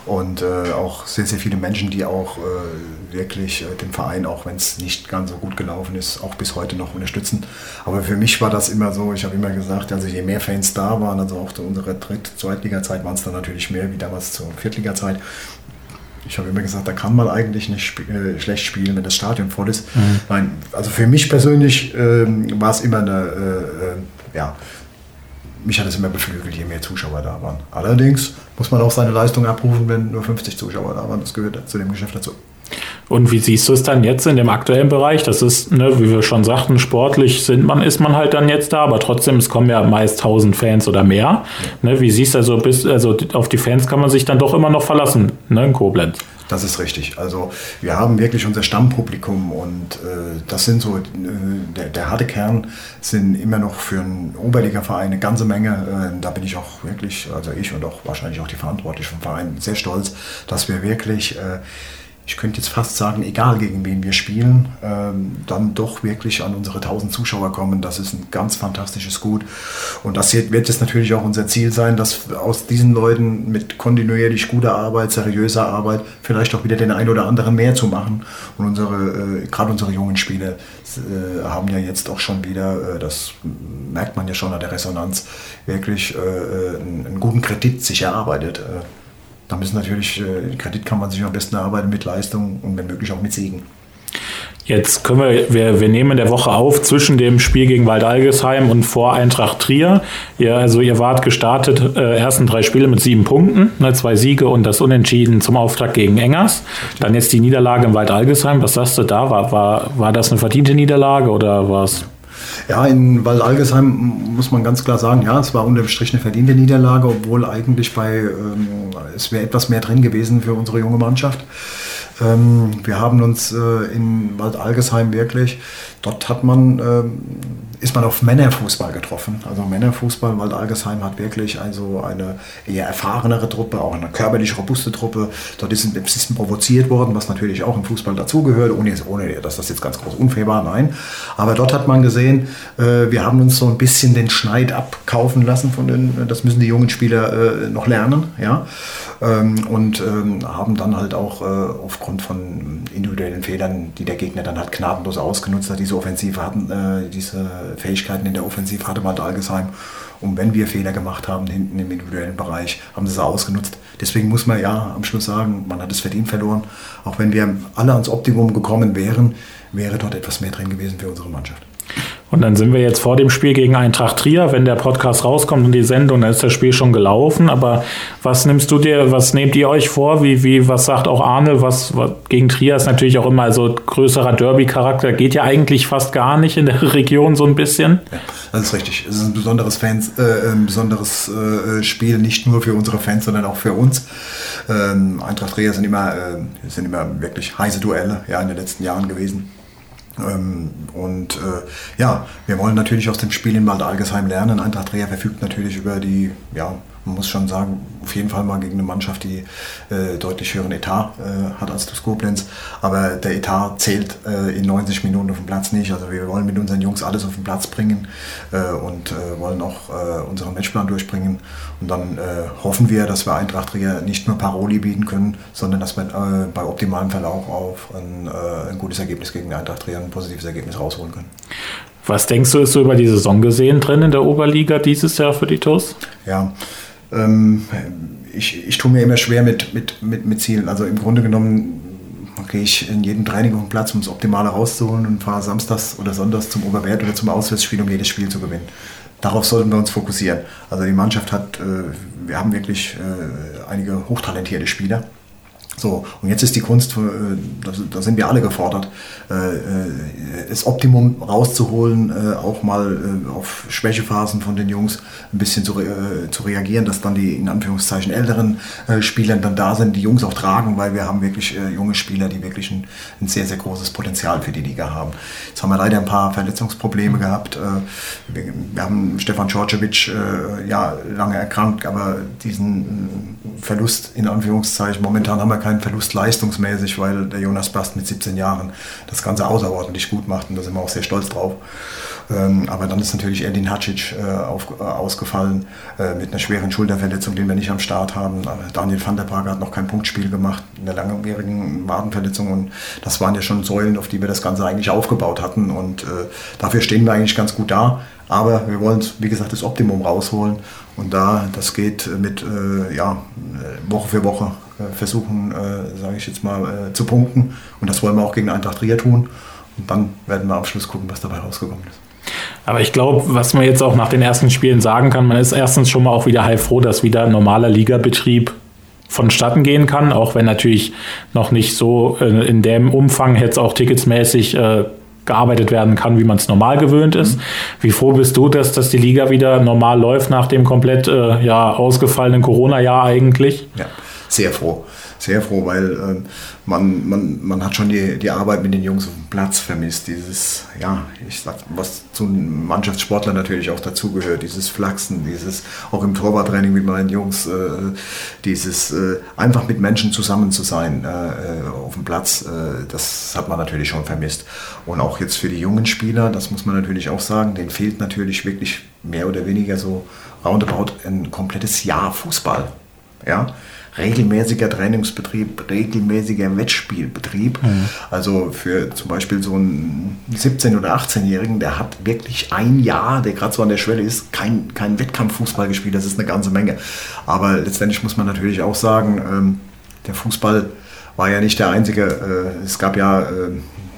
und äh, auch sehr, sehr viele Menschen, die auch äh, wirklich äh, den Verein, auch wenn es nicht ganz so gut gelaufen ist, auch bis heute noch unterstützen. Aber für mich war das immer so, ich habe immer gesagt, also je mehr Fans da waren, also auch zu unserer Dritt-, Zweitliga-Zeit waren es dann natürlich mehr, wie damals zur Viertliga-Zeit. Ich habe immer gesagt, da kann man eigentlich nicht sp äh, schlecht spielen, wenn das Stadion voll ist. Mhm. Nein, also für mich persönlich ähm, war es immer eine, äh, äh ja, mich hat es immer beflügelt, je mehr Zuschauer da waren. Allerdings muss man auch seine Leistung abrufen, wenn nur 50 Zuschauer da waren. Das gehört zu dem Geschäft dazu. Und wie siehst du es dann jetzt in dem aktuellen Bereich? Das ist, ne, wie wir schon sagten, sportlich sind man, ist man halt dann jetzt da, aber trotzdem, es kommen ja meist 1000 Fans oder mehr. Ne, wie siehst du also, bis, also auf die Fans kann man sich dann doch immer noch verlassen, ne, in Koblenz? Das ist richtig. Also wir haben wirklich unser Stammpublikum und äh, das sind so, äh, der, der, harte Kern sind immer noch für einen Oberliga-Verein eine ganze Menge. Äh, da bin ich auch wirklich, also ich und auch wahrscheinlich auch die Verantwortlichen vom Verein sehr stolz, dass wir wirklich äh, ich könnte jetzt fast sagen, egal gegen wen wir spielen, ähm, dann doch wirklich an unsere 1000 Zuschauer kommen. Das ist ein ganz fantastisches Gut. Und das wird jetzt natürlich auch unser Ziel sein, dass aus diesen Leuten mit kontinuierlich guter Arbeit, seriöser Arbeit, vielleicht auch wieder den einen oder anderen mehr zu machen. Und unsere, äh, gerade unsere jungen Spieler äh, haben ja jetzt auch schon wieder, äh, das merkt man ja schon an der Resonanz, wirklich äh, äh, einen, einen, guten Kredit sich erarbeitet. Da müssen natürlich, äh, Kredit kann man sich am besten erarbeiten mit Leistung und wenn möglich auch mit Siegen. Jetzt können wir, wir, wir nehmen der Woche auf zwischen dem Spiel gegen Waldalgesheim und vor Eintracht Trier. Ihr, also ihr wart gestartet, äh, ersten drei Spiele mit sieben Punkten, ne, zwei Siege und das Unentschieden zum Auftakt gegen Engers. Dann jetzt die Niederlage im Waldalgesheim. Was sagst du da? War, war, war das eine verdiente Niederlage oder war es? Ja, in Waldalgesheim muss man ganz klar sagen, ja, es war unterm Strich eine verdiente Niederlage, obwohl eigentlich bei, ähm, es wäre etwas mehr drin gewesen für unsere junge Mannschaft. Ähm, wir haben uns äh, in Waldalgesheim wirklich, dort hat man ähm, ist man auf Männerfußball getroffen. Also Männerfußball, weil Algesheim hat wirklich also eine eher erfahrenere Truppe, auch eine körperlich robuste Truppe. Dort ist ein bisschen provoziert worden, was natürlich auch im Fußball dazugehört, ohne, ohne dass das jetzt ganz groß unfair war, nein. Aber dort hat man gesehen, äh, wir haben uns so ein bisschen den Schneid abkaufen lassen von den, das müssen die jungen Spieler äh, noch lernen, ja. Ähm, und ähm, haben dann halt auch äh, aufgrund von individuellen Fehlern, die der Gegner dann halt gnadenlos ausgenutzt hat, diese Offensive hatten, äh, diese Fähigkeiten in der Offensive hatte Bad Algesheim. Und wenn wir Fehler gemacht haben hinten im individuellen Bereich, haben sie es ausgenutzt. Deswegen muss man ja am Schluss sagen, man hat es verdient verloren. Auch wenn wir alle ans Optimum gekommen wären, wäre dort etwas mehr drin gewesen für unsere Mannschaft. Und dann sind wir jetzt vor dem Spiel gegen Eintracht Trier. Wenn der Podcast rauskommt und die Sendung, dann ist das Spiel schon gelaufen. Aber was nimmst du dir, was nehmt ihr euch vor? Wie, wie, was sagt auch Arne? Was, was gegen Trier ist natürlich auch immer so größerer Derby-Charakter. Geht ja eigentlich fast gar nicht in der Region so ein bisschen. Ja, das ist richtig. Es ist ein besonderes Fans, äh, ein besonderes äh, Spiel, nicht nur für unsere Fans, sondern auch für uns. Ähm, Eintracht Trier sind immer, äh, sind immer wirklich heiße Duelle, ja, in den letzten Jahren gewesen. Ähm, und äh, ja, wir wollen natürlich aus dem Spiel in Bad Algesheim lernen. Eintracht Trier verfügt natürlich über die ja, man muss schon sagen, auf jeden Fall mal gegen eine Mannschaft, die äh, deutlich höheren Etat äh, hat als das Koblenz. Aber der Etat zählt äh, in 90 Minuten auf dem Platz nicht. Also wir wollen mit unseren Jungs alles auf den Platz bringen äh, und äh, wollen auch äh, unseren Matchplan durchbringen. Und dann hoffen wir, dass wir Eintracht Trier nicht nur Paroli bieten können, sondern dass wir bei optimalem Verlauf auf ein, ein gutes Ergebnis gegen Eintracht Trier, ein positives Ergebnis rausholen können. Was denkst du, ist so über die Saison gesehen drin in der Oberliga dieses Jahr für die TUS? Ja, ähm, ich, ich tue mir immer schwer mit, mit, mit, mit Zielen. Also im Grunde genommen, gehe ich in jeden Training auf den Platz, um das Optimale rauszuholen und fahre samstags oder sonntags zum Oberwert oder zum Auswärtsspiel, um jedes Spiel zu gewinnen. Darauf sollten wir uns fokussieren. Also die Mannschaft hat, äh, wir haben wirklich äh, einige hochtalentierte Spieler. So, und jetzt ist die Kunst, äh, da sind wir alle gefordert, äh, äh, das Optimum rauszuholen, auch mal auf Schwächephasen von den Jungs ein bisschen zu, zu reagieren, dass dann die in Anführungszeichen älteren Spieler dann da sind, die Jungs auch tragen, weil wir haben wirklich junge Spieler, die wirklich ein, ein sehr, sehr großes Potenzial für die Liga haben. Jetzt haben wir leider ein paar Verletzungsprobleme gehabt. Wir, haben Stefan Djordjevic ja lange erkrankt, aber diesen Verlust in Anführungszeichen, momentan haben wir keinen Verlust leistungsmäßig, weil der Jonas Bast mit 17 Jahren das Ganze außerordentlich gut macht und da sind wir auch sehr stolz drauf. Ähm, aber dann ist natürlich Erdin Hacic äh, auf, äh, ausgefallen äh, mit einer schweren Schulterverletzung, den wir nicht am Start haben. Daniel van der Prager hat noch kein Punktspiel gemacht, in der langwierigen Wadenverletzung und das waren ja schon Säulen, auf die wir das Ganze eigentlich aufgebaut hatten und dafür stehen wir eigentlich ganz gut da. Aber wir wollen, wie gesagt, das Optimum rausholen und da, das geht mit ja, Woche für Woche versuchen, sage ich jetzt mal, zu punkten. Und das wollen wir auch gegen Eintracht Trier tun. Und dann werden wir am Schluss gucken, was dabei rausgekommen ist. Aber ich glaube, was man jetzt auch nach den ersten Spielen sagen kann, man ist erstens schon mal auch wieder heilfroh, dass wieder normaler Ligabetrieb vonstatten gehen kann, auch wenn natürlich noch nicht so äh, in dem Umfang jetzt auch ticketsmäßig äh, gearbeitet werden kann, wie man es normal gewöhnt ist. Mhm. Wie froh bist du, dass, dass die Liga wieder normal läuft nach dem komplett äh, ja, ausgefallenen Corona-Jahr eigentlich? Ja, sehr froh sehr froh, weil äh, man, man, man hat schon die, die Arbeit mit den Jungs auf dem Platz vermisst. Dieses, ja, ich sag, was zu einem Mannschaftssportler natürlich auch dazugehört, dieses Flachsen, dieses auch im Torwarttraining mit meinen Jungs, äh, dieses äh, einfach mit Menschen zusammen zu sein äh, auf dem Platz, äh, das hat man natürlich schon vermisst. Und auch jetzt für die jungen Spieler, das muss man natürlich auch sagen, denen fehlt natürlich wirklich mehr oder weniger so roundabout ein komplettes Jahr Fußball. Ja, regelmäßiger Trainingsbetrieb, regelmäßiger Wettspielbetrieb. Mhm. Also für zum Beispiel so einen 17- oder 18-Jährigen, der hat wirklich ein Jahr, der gerade so an der Schwelle ist, kein, kein Wettkampffußball gespielt. Das ist eine ganze Menge. Aber letztendlich muss man natürlich auch sagen, ähm, der Fußball war ja nicht der einzige, äh, es gab ja äh,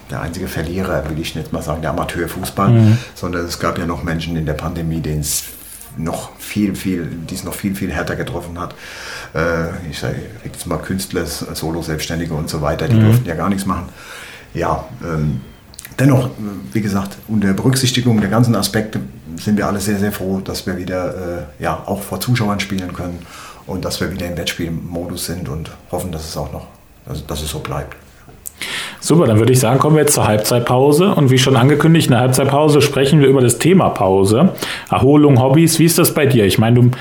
der einzige Verlierer, will ich nicht mal sagen, der Amateurfußball, mhm. sondern es gab ja noch Menschen in der Pandemie, denen es noch viel, viel, die es noch viel, viel härter getroffen hat. Äh, ich sage jetzt mal Künstler, Solo-Selbstständige und so weiter, die mhm. durften ja gar nichts machen. Ja, ähm, dennoch, wie gesagt, unter Berücksichtigung der ganzen Aspekte sind wir alle sehr, sehr froh, dass wir wieder äh, ja, auch vor Zuschauern spielen können und dass wir wieder im Wettspielmodus sind und hoffen, dass es auch noch, also, dass es so bleibt. Super, dann würde ich sagen, kommen wir jetzt zur Halbzeitpause. Und wie schon angekündigt, in der Halbzeitpause sprechen wir über das Thema Pause. Erholung, Hobbys. Wie ist das bei dir? Ich meine, du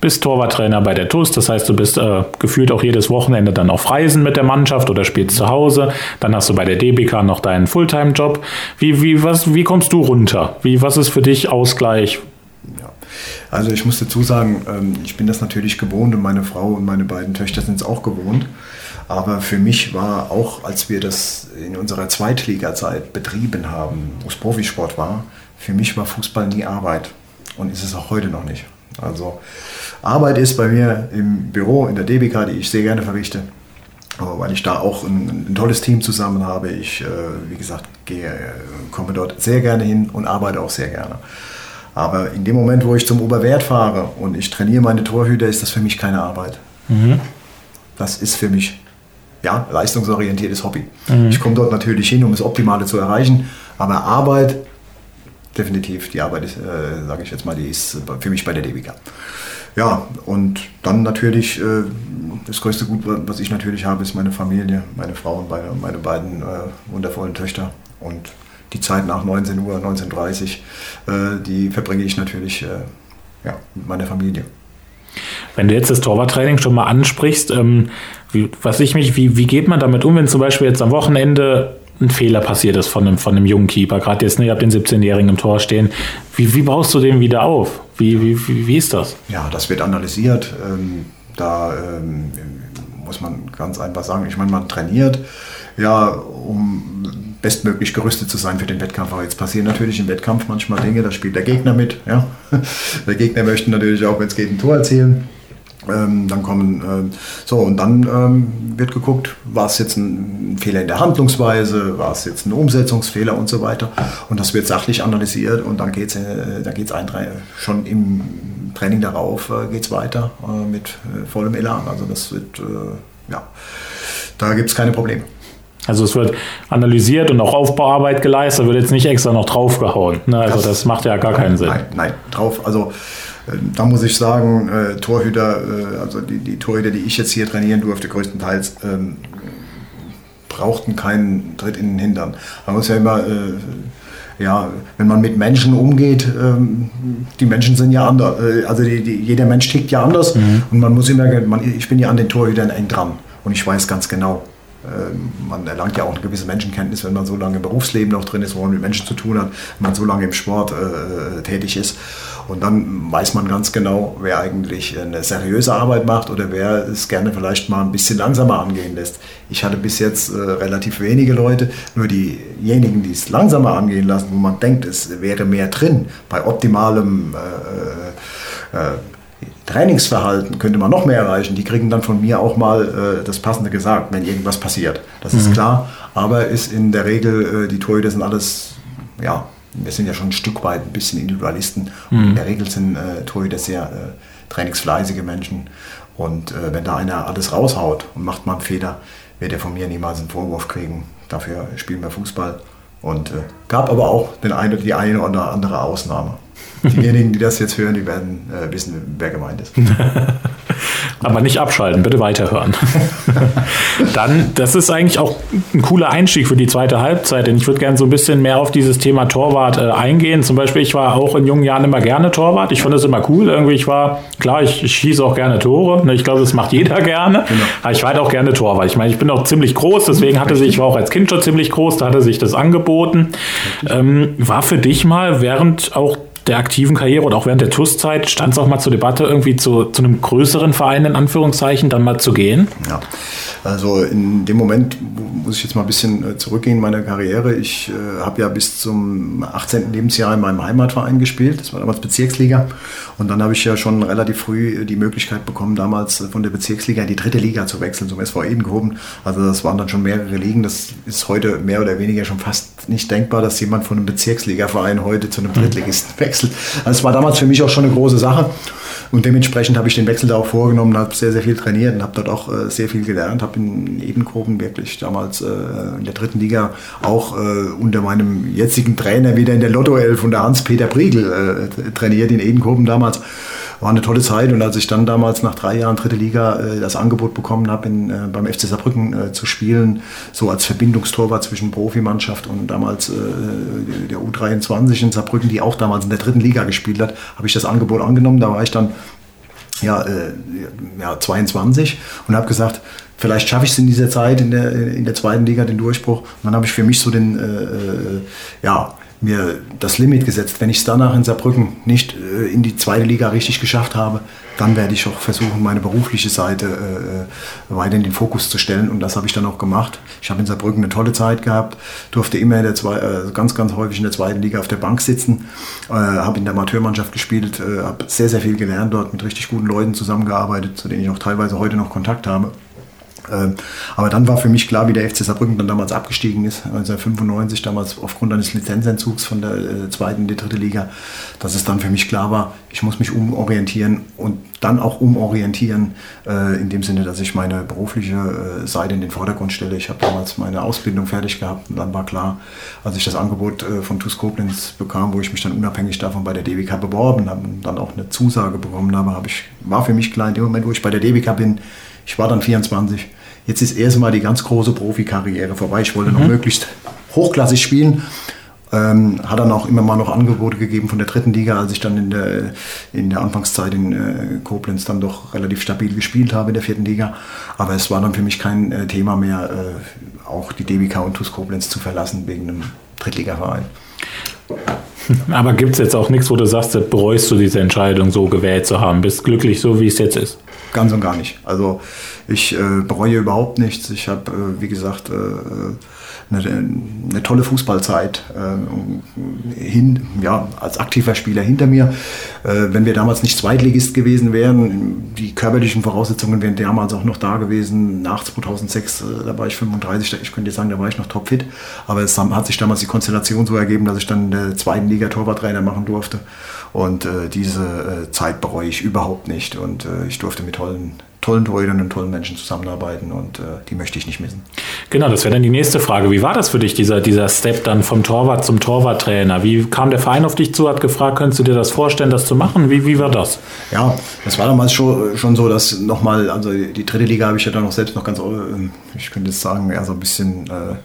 bist Torwarttrainer bei der TUS, das heißt, du bist äh, gefühlt auch jedes Wochenende dann auf Reisen mit der Mannschaft oder spielst zu Hause. Dann hast du bei der DBK noch deinen Fulltime-Job. Wie, wie, wie kommst du runter? Wie, was ist für dich Ausgleich? Ja. Also ich muss dazu sagen, ähm, ich bin das natürlich gewohnt und meine Frau und meine beiden Töchter sind es auch gewohnt. Aber für mich war auch, als wir das in unserer Zweitliga-Zeit betrieben haben, wo es Profisport war, für mich war Fußball nie Arbeit und ist es auch heute noch nicht. Also Arbeit ist bei mir im Büro, in der DBK, die ich sehr gerne verrichte, weil ich da auch ein, ein tolles Team zusammen habe. Ich, äh, wie gesagt, gehe, äh, komme dort sehr gerne hin und arbeite auch sehr gerne. Aber in dem Moment, wo ich zum Oberwert fahre und ich trainiere meine Torhüter, ist das für mich keine Arbeit. Mhm. Das ist für mich ja, leistungsorientiertes Hobby. Mhm. Ich komme dort natürlich hin, um das Optimale zu erreichen, aber Arbeit, definitiv, die Arbeit, äh, sage ich jetzt mal, die ist für mich bei der DBK. Ja, und dann natürlich, äh, das größte Gut, was ich natürlich habe, ist meine Familie, meine Frau und meine, meine beiden äh, wundervollen Töchter. Und die Zeit nach 19 Uhr, 19.30 Uhr, äh, die verbringe ich natürlich äh, ja, mit meiner Familie. Wenn du jetzt das Torwarttraining schon mal ansprichst, ähm, wie, was ich mich, wie, wie geht man damit um, wenn zum Beispiel jetzt am Wochenende ein Fehler passiert ist von einem, von einem jungen Keeper, gerade jetzt, ne, ihr habt den 17-Jährigen im Tor stehen. Wie, wie baust du den wieder auf? Wie, wie, wie, wie ist das? Ja, das wird analysiert. Ähm, da ähm, muss man ganz einfach sagen, ich meine, man trainiert, ja, um bestmöglich gerüstet zu sein für den Wettkampf. Aber jetzt passieren natürlich im Wettkampf manchmal Dinge, da spielt der Gegner mit. Ja. Der Gegner möchte natürlich auch, wenn es geht, ein Tor erzielen. Ähm, dann kommen, äh, so, und dann ähm, wird geguckt, war es jetzt ein, Fehler in der Handlungsweise, war es jetzt ein Umsetzungsfehler und so weiter. Und das wird sachlich analysiert und dann geht es äh, da geht's schon im Training darauf äh, geht es weiter äh, mit äh, vollem Elan. Also das wird, äh, ja, da gibt es keine Probleme. Also es wird analysiert und auch Aufbauarbeit geleistet, wird jetzt nicht extra noch draufgehauen. Ne? Also das, das, macht ja gar keinen Sinn. Nein, nein, drauf, also da muss ich sagen, äh, Torhüter, äh, also die, die, Torhüter, die ich jetzt hier trainieren durfte, größtenteils ähm, brauchten keinen Tritt in den Hintern. Man muss ja immer, äh, ja, wenn man mit Menschen umgeht, ähm, die Menschen sind ja anders, äh, also die, die, jeder Mensch tickt ja anders mhm. und man muss immer, man, ich bin ja an den Torhütern eng dran und ich weiß ganz genau, man erlangt ja auch eine gewisse Menschenkenntnis, wenn man so lange im Berufsleben noch drin ist, wo man mit Menschen zu tun hat, wenn man so lange im Sport äh, tätig ist. Und dann weiß man ganz genau, wer eigentlich eine seriöse Arbeit macht oder wer es gerne vielleicht mal ein bisschen langsamer angehen lässt. Ich hatte bis jetzt äh, relativ wenige Leute, nur diejenigen, die es langsamer angehen lassen, wo man denkt, es wäre mehr drin, bei optimalem äh, äh, Trainingsverhalten könnte man noch mehr erreichen. Die kriegen dann von mir auch mal äh, das Passende gesagt, wenn irgendwas passiert. Das mhm. ist klar, aber ist in der Regel, äh, die Torhüter sind alles, ja, wir sind ja schon ein Stück weit ein bisschen Individualisten. Mhm. in der Regel sind äh, Torhüter sehr äh, trainingsfleißige Menschen. Und äh, wenn da einer alles raushaut und macht mal einen Fehler, wird er von mir niemals einen Vorwurf kriegen. Dafür spielen wir Fußball. Und äh, gab aber auch den eine, die eine oder andere Ausnahme. Diejenigen, die das jetzt hören, die werden äh, wissen, wer gemeint ist. Aber nicht abschalten, bitte weiterhören. Dann, das ist eigentlich auch ein cooler Einstieg für die zweite Halbzeit, denn ich würde gerne so ein bisschen mehr auf dieses Thema Torwart äh, eingehen. Zum Beispiel, ich war auch in jungen Jahren immer gerne Torwart. Ich fand das immer cool. Irgendwie, ich war, klar, ich, ich schieße auch gerne Tore. Ne, ich glaube, das macht jeder gerne. Genau. Aber ich war halt auch gerne Torwart. Ich meine, ich bin auch ziemlich groß, deswegen hatte sich, ich war auch als Kind schon ziemlich groß, da hatte sich das angeboten. Ähm, war für dich mal während auch der aktiven Karriere oder auch während der TUS-Zeit stand es auch mal zur Debatte, irgendwie zu, zu einem größeren Verein in Anführungszeichen dann mal zu gehen? Ja, also in dem Moment muss ich jetzt mal ein bisschen äh, zurückgehen in meiner Karriere. Ich äh, habe ja bis zum 18. Lebensjahr in meinem Heimatverein gespielt. Das war damals Bezirksliga. Und dann habe ich ja schon relativ früh die Möglichkeit bekommen, damals von der Bezirksliga in die dritte Liga zu wechseln, zum SV Edenkoben. Also das waren dann schon mehrere Ligen. Das ist heute mehr oder weniger schon fast nicht denkbar, dass jemand von einem Bezirksligaverein heute zu einem Drittligisten wechselt. Also es war damals für mich auch schon eine große Sache. Und dementsprechend habe ich den Wechsel da auch vorgenommen, habe sehr, sehr viel trainiert und habe dort auch äh, sehr viel gelernt, habe in Edenkoben wirklich damals äh, in der dritten Liga auch äh, unter meinem jetzigen Trainer wieder in der Lotto 11 unter Hans-Peter Priegel äh, trainiert in Edenkoben damals war eine tolle Zeit. Und als ich dann damals nach drei Jahren dritte Liga äh, das Angebot bekommen habe, äh, beim FC Saarbrücken äh, zu spielen, so als Verbindungstorwart zwischen Profimannschaft und damals äh, der U23 in Saarbrücken, die auch damals in der dritten Liga gespielt hat, habe ich das Angebot angenommen. Da war ich dann ja, äh, ja 22 und habe gesagt, vielleicht schaffe ich es in dieser Zeit in der, in der zweiten Liga, den Durchbruch. Und dann habe ich für mich so den, äh, äh ja, mir das Limit gesetzt. Wenn ich es danach in Saarbrücken nicht äh, in die zweite Liga richtig geschafft habe, dann werde ich auch versuchen, meine berufliche Seite äh, weiter in den Fokus zu stellen. Und das habe ich dann auch gemacht. Ich habe in Saarbrücken eine tolle Zeit gehabt, durfte immer zwei, äh, ganz, ganz häufig in der zweiten Liga auf der Bank sitzen, äh, habe in der Amateurmannschaft gespielt, äh, habe sehr, sehr viel gelernt dort, mit richtig guten Leuten zusammengearbeitet, zu denen ich auch teilweise heute noch Kontakt habe. Ähm, aber dann war für mich klar, wie der FC Saarbrücken dann damals abgestiegen ist, 1995, damals aufgrund eines Lizenzentzugs von der äh, zweiten in die dritte Liga, dass es dann für mich klar war, ich muss mich umorientieren und dann auch umorientieren, äh, in dem Sinne, dass ich meine berufliche äh, Seite in den Vordergrund stelle. Ich habe damals meine Ausbildung fertig gehabt und dann war klar, als ich das Angebot von TuS Koblenz bekam, wo ich mich dann unabhängig davon bei der DWK beworben habe und dann auch eine Zusage bekommen habe, war für mich klar, in dem Moment, wo ich bei der DWK bin, ich war dann 24. Jetzt ist erstmal die ganz große Profikarriere vorbei. Ich wollte mhm. noch möglichst hochklassig spielen. Ähm, hat dann auch immer mal noch Angebote gegeben von der dritten Liga, als ich dann in der, in der Anfangszeit in äh, Koblenz dann doch relativ stabil gespielt habe in der vierten Liga. Aber es war dann für mich kein äh, Thema mehr, äh, auch die DBK und TuS Koblenz zu verlassen wegen einem Drittligaverein. Aber gibt es jetzt auch nichts, wo du sagst, bereust du diese Entscheidung so gewählt zu haben? Bist glücklich so, wie es jetzt ist? Ganz und gar nicht. Also ich äh, bereue überhaupt nichts. Ich habe, äh, wie gesagt, äh, eine, eine, tolle Fußballzeit äh, hin, ja, als aktiver Spieler hinter mir. Äh, wenn wir damals nicht Zweitligist gewesen wären, die körperlichen Voraussetzungen wären damals auch noch da gewesen. Nach 2006, äh, da war ich 35, ich könnte jetzt sagen, da war ich noch topfit. Aber es hat sich damals die Konstellation so ergeben, dass ich dann in der zweiten Liga Torwarttrainer machen durfte. Und äh, diese äh, Zeit bereue ich überhaupt nicht. Und äh, ich durfte mit tollen tollen Torhütern und tollen Menschen zusammenarbeiten und äh, die möchte ich nicht missen. Genau, das wäre dann die nächste Frage. Wie war das für dich, dieser, dieser Step dann vom Torwart zum Torwarttrainer? Wie kam der Verein auf dich zu, hat gefragt, könntest du dir das vorstellen, das zu machen? Wie, wie war das? Ja, das war damals schon, schon so, dass nochmal, also die dritte Liga habe ich ja dann noch selbst noch ganz, äh, ich könnte jetzt sagen, eher so ein bisschen... Äh,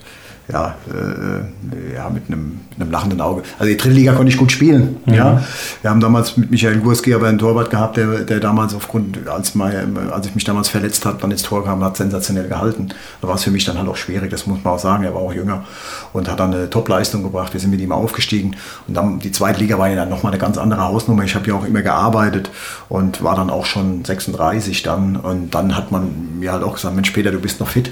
ja, äh, ja, mit einem, mit einem lachenden Auge. Also die dritte Liga konnte ich gut spielen. Mhm. Ja. Wir haben damals mit Michael Gurski aber einen Torwart gehabt, der, der damals aufgrund, als, mein, als ich mich damals verletzt habe, dann ins Tor kam, hat sensationell gehalten. Da war es für mich dann halt auch schwierig, das muss man auch sagen. Er war auch jünger und hat dann eine Top-Leistung gebracht. Wir sind mit ihm aufgestiegen. Und dann die zweite Liga war ja dann nochmal eine ganz andere Hausnummer. Ich habe ja auch immer gearbeitet und war dann auch schon 36 dann. Und dann hat man mir halt auch gesagt, Mensch, Peter, du bist noch fit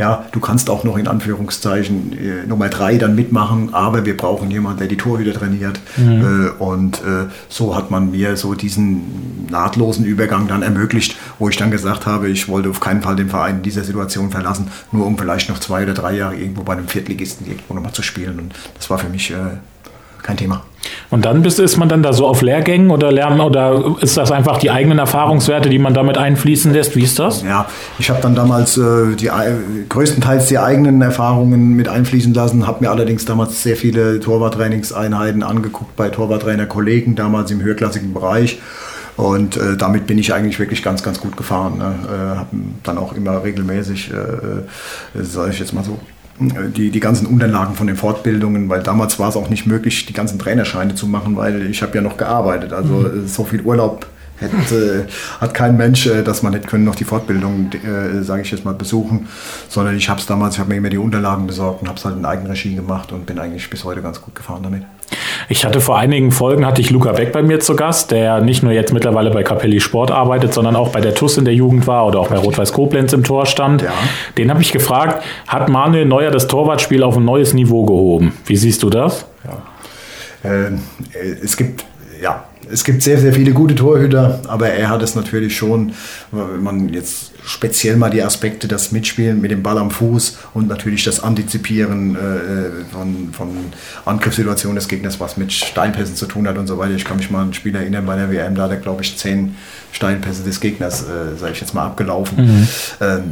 ja, du kannst auch noch in Anführungszeichen äh, Nummer drei dann mitmachen, aber wir brauchen jemanden, der die Torhüter trainiert. Mhm. Äh, und äh, so hat man mir so diesen nahtlosen Übergang dann ermöglicht, wo ich dann gesagt habe, ich wollte auf keinen Fall den Verein in dieser Situation verlassen, nur um vielleicht noch zwei oder drei Jahre irgendwo bei einem Viertligisten irgendwo nochmal zu spielen. Und das war für mich äh, kein Thema. Und dann bist, ist man dann da so auf Lehrgängen oder lernen oder ist das einfach die eigenen Erfahrungswerte, die man damit einfließen lässt? Wie ist das? Ja, ich habe dann damals äh, die, größtenteils die eigenen Erfahrungen mit einfließen lassen, habe mir allerdings damals sehr viele Torwarttrainingseinheiten angeguckt bei Torwarttrainer-Kollegen, damals im höherklassigen Bereich. Und äh, damit bin ich eigentlich wirklich ganz, ganz gut gefahren. Ne? Äh, habe dann auch immer regelmäßig, äh, äh sage ich jetzt mal so, die, die ganzen Unterlagen von den Fortbildungen, weil damals war es auch nicht möglich, die ganzen Trainerscheine zu machen, weil ich habe ja noch gearbeitet. Also mhm. so viel Urlaub hätte, hat kein Mensch, äh, dass man nicht können noch die Fortbildung, äh, sage ich jetzt mal, besuchen, sondern ich habe es damals, ich habe mir immer die Unterlagen besorgt und habe es halt in Eigenregie gemacht und bin eigentlich bis heute ganz gut gefahren damit. Ich hatte vor einigen Folgen, hatte ich Luca Beck bei mir zu Gast, der nicht nur jetzt mittlerweile bei Capelli Sport arbeitet, sondern auch bei der TUS in der Jugend war oder auch bei Rot-Weiß Koblenz im Tor stand. Ja. Den habe ich gefragt, hat Manuel Neuer das Torwartspiel auf ein neues Niveau gehoben? Wie siehst du das? Ja. Äh, es gibt ja, es gibt sehr, sehr viele gute Torhüter, aber er hat es natürlich schon, wenn man jetzt speziell mal die Aspekte, das Mitspielen mit dem Ball am Fuß und natürlich das Antizipieren äh, von, von Angriffssituationen des Gegners, was mit Steinpässen zu tun hat und so weiter. Ich kann mich mal an ein Spiel erinnern bei der WM, da hat er, glaube ich, zehn Steinpässe des Gegners, äh, sage ich jetzt mal, abgelaufen. Mhm. Ähm,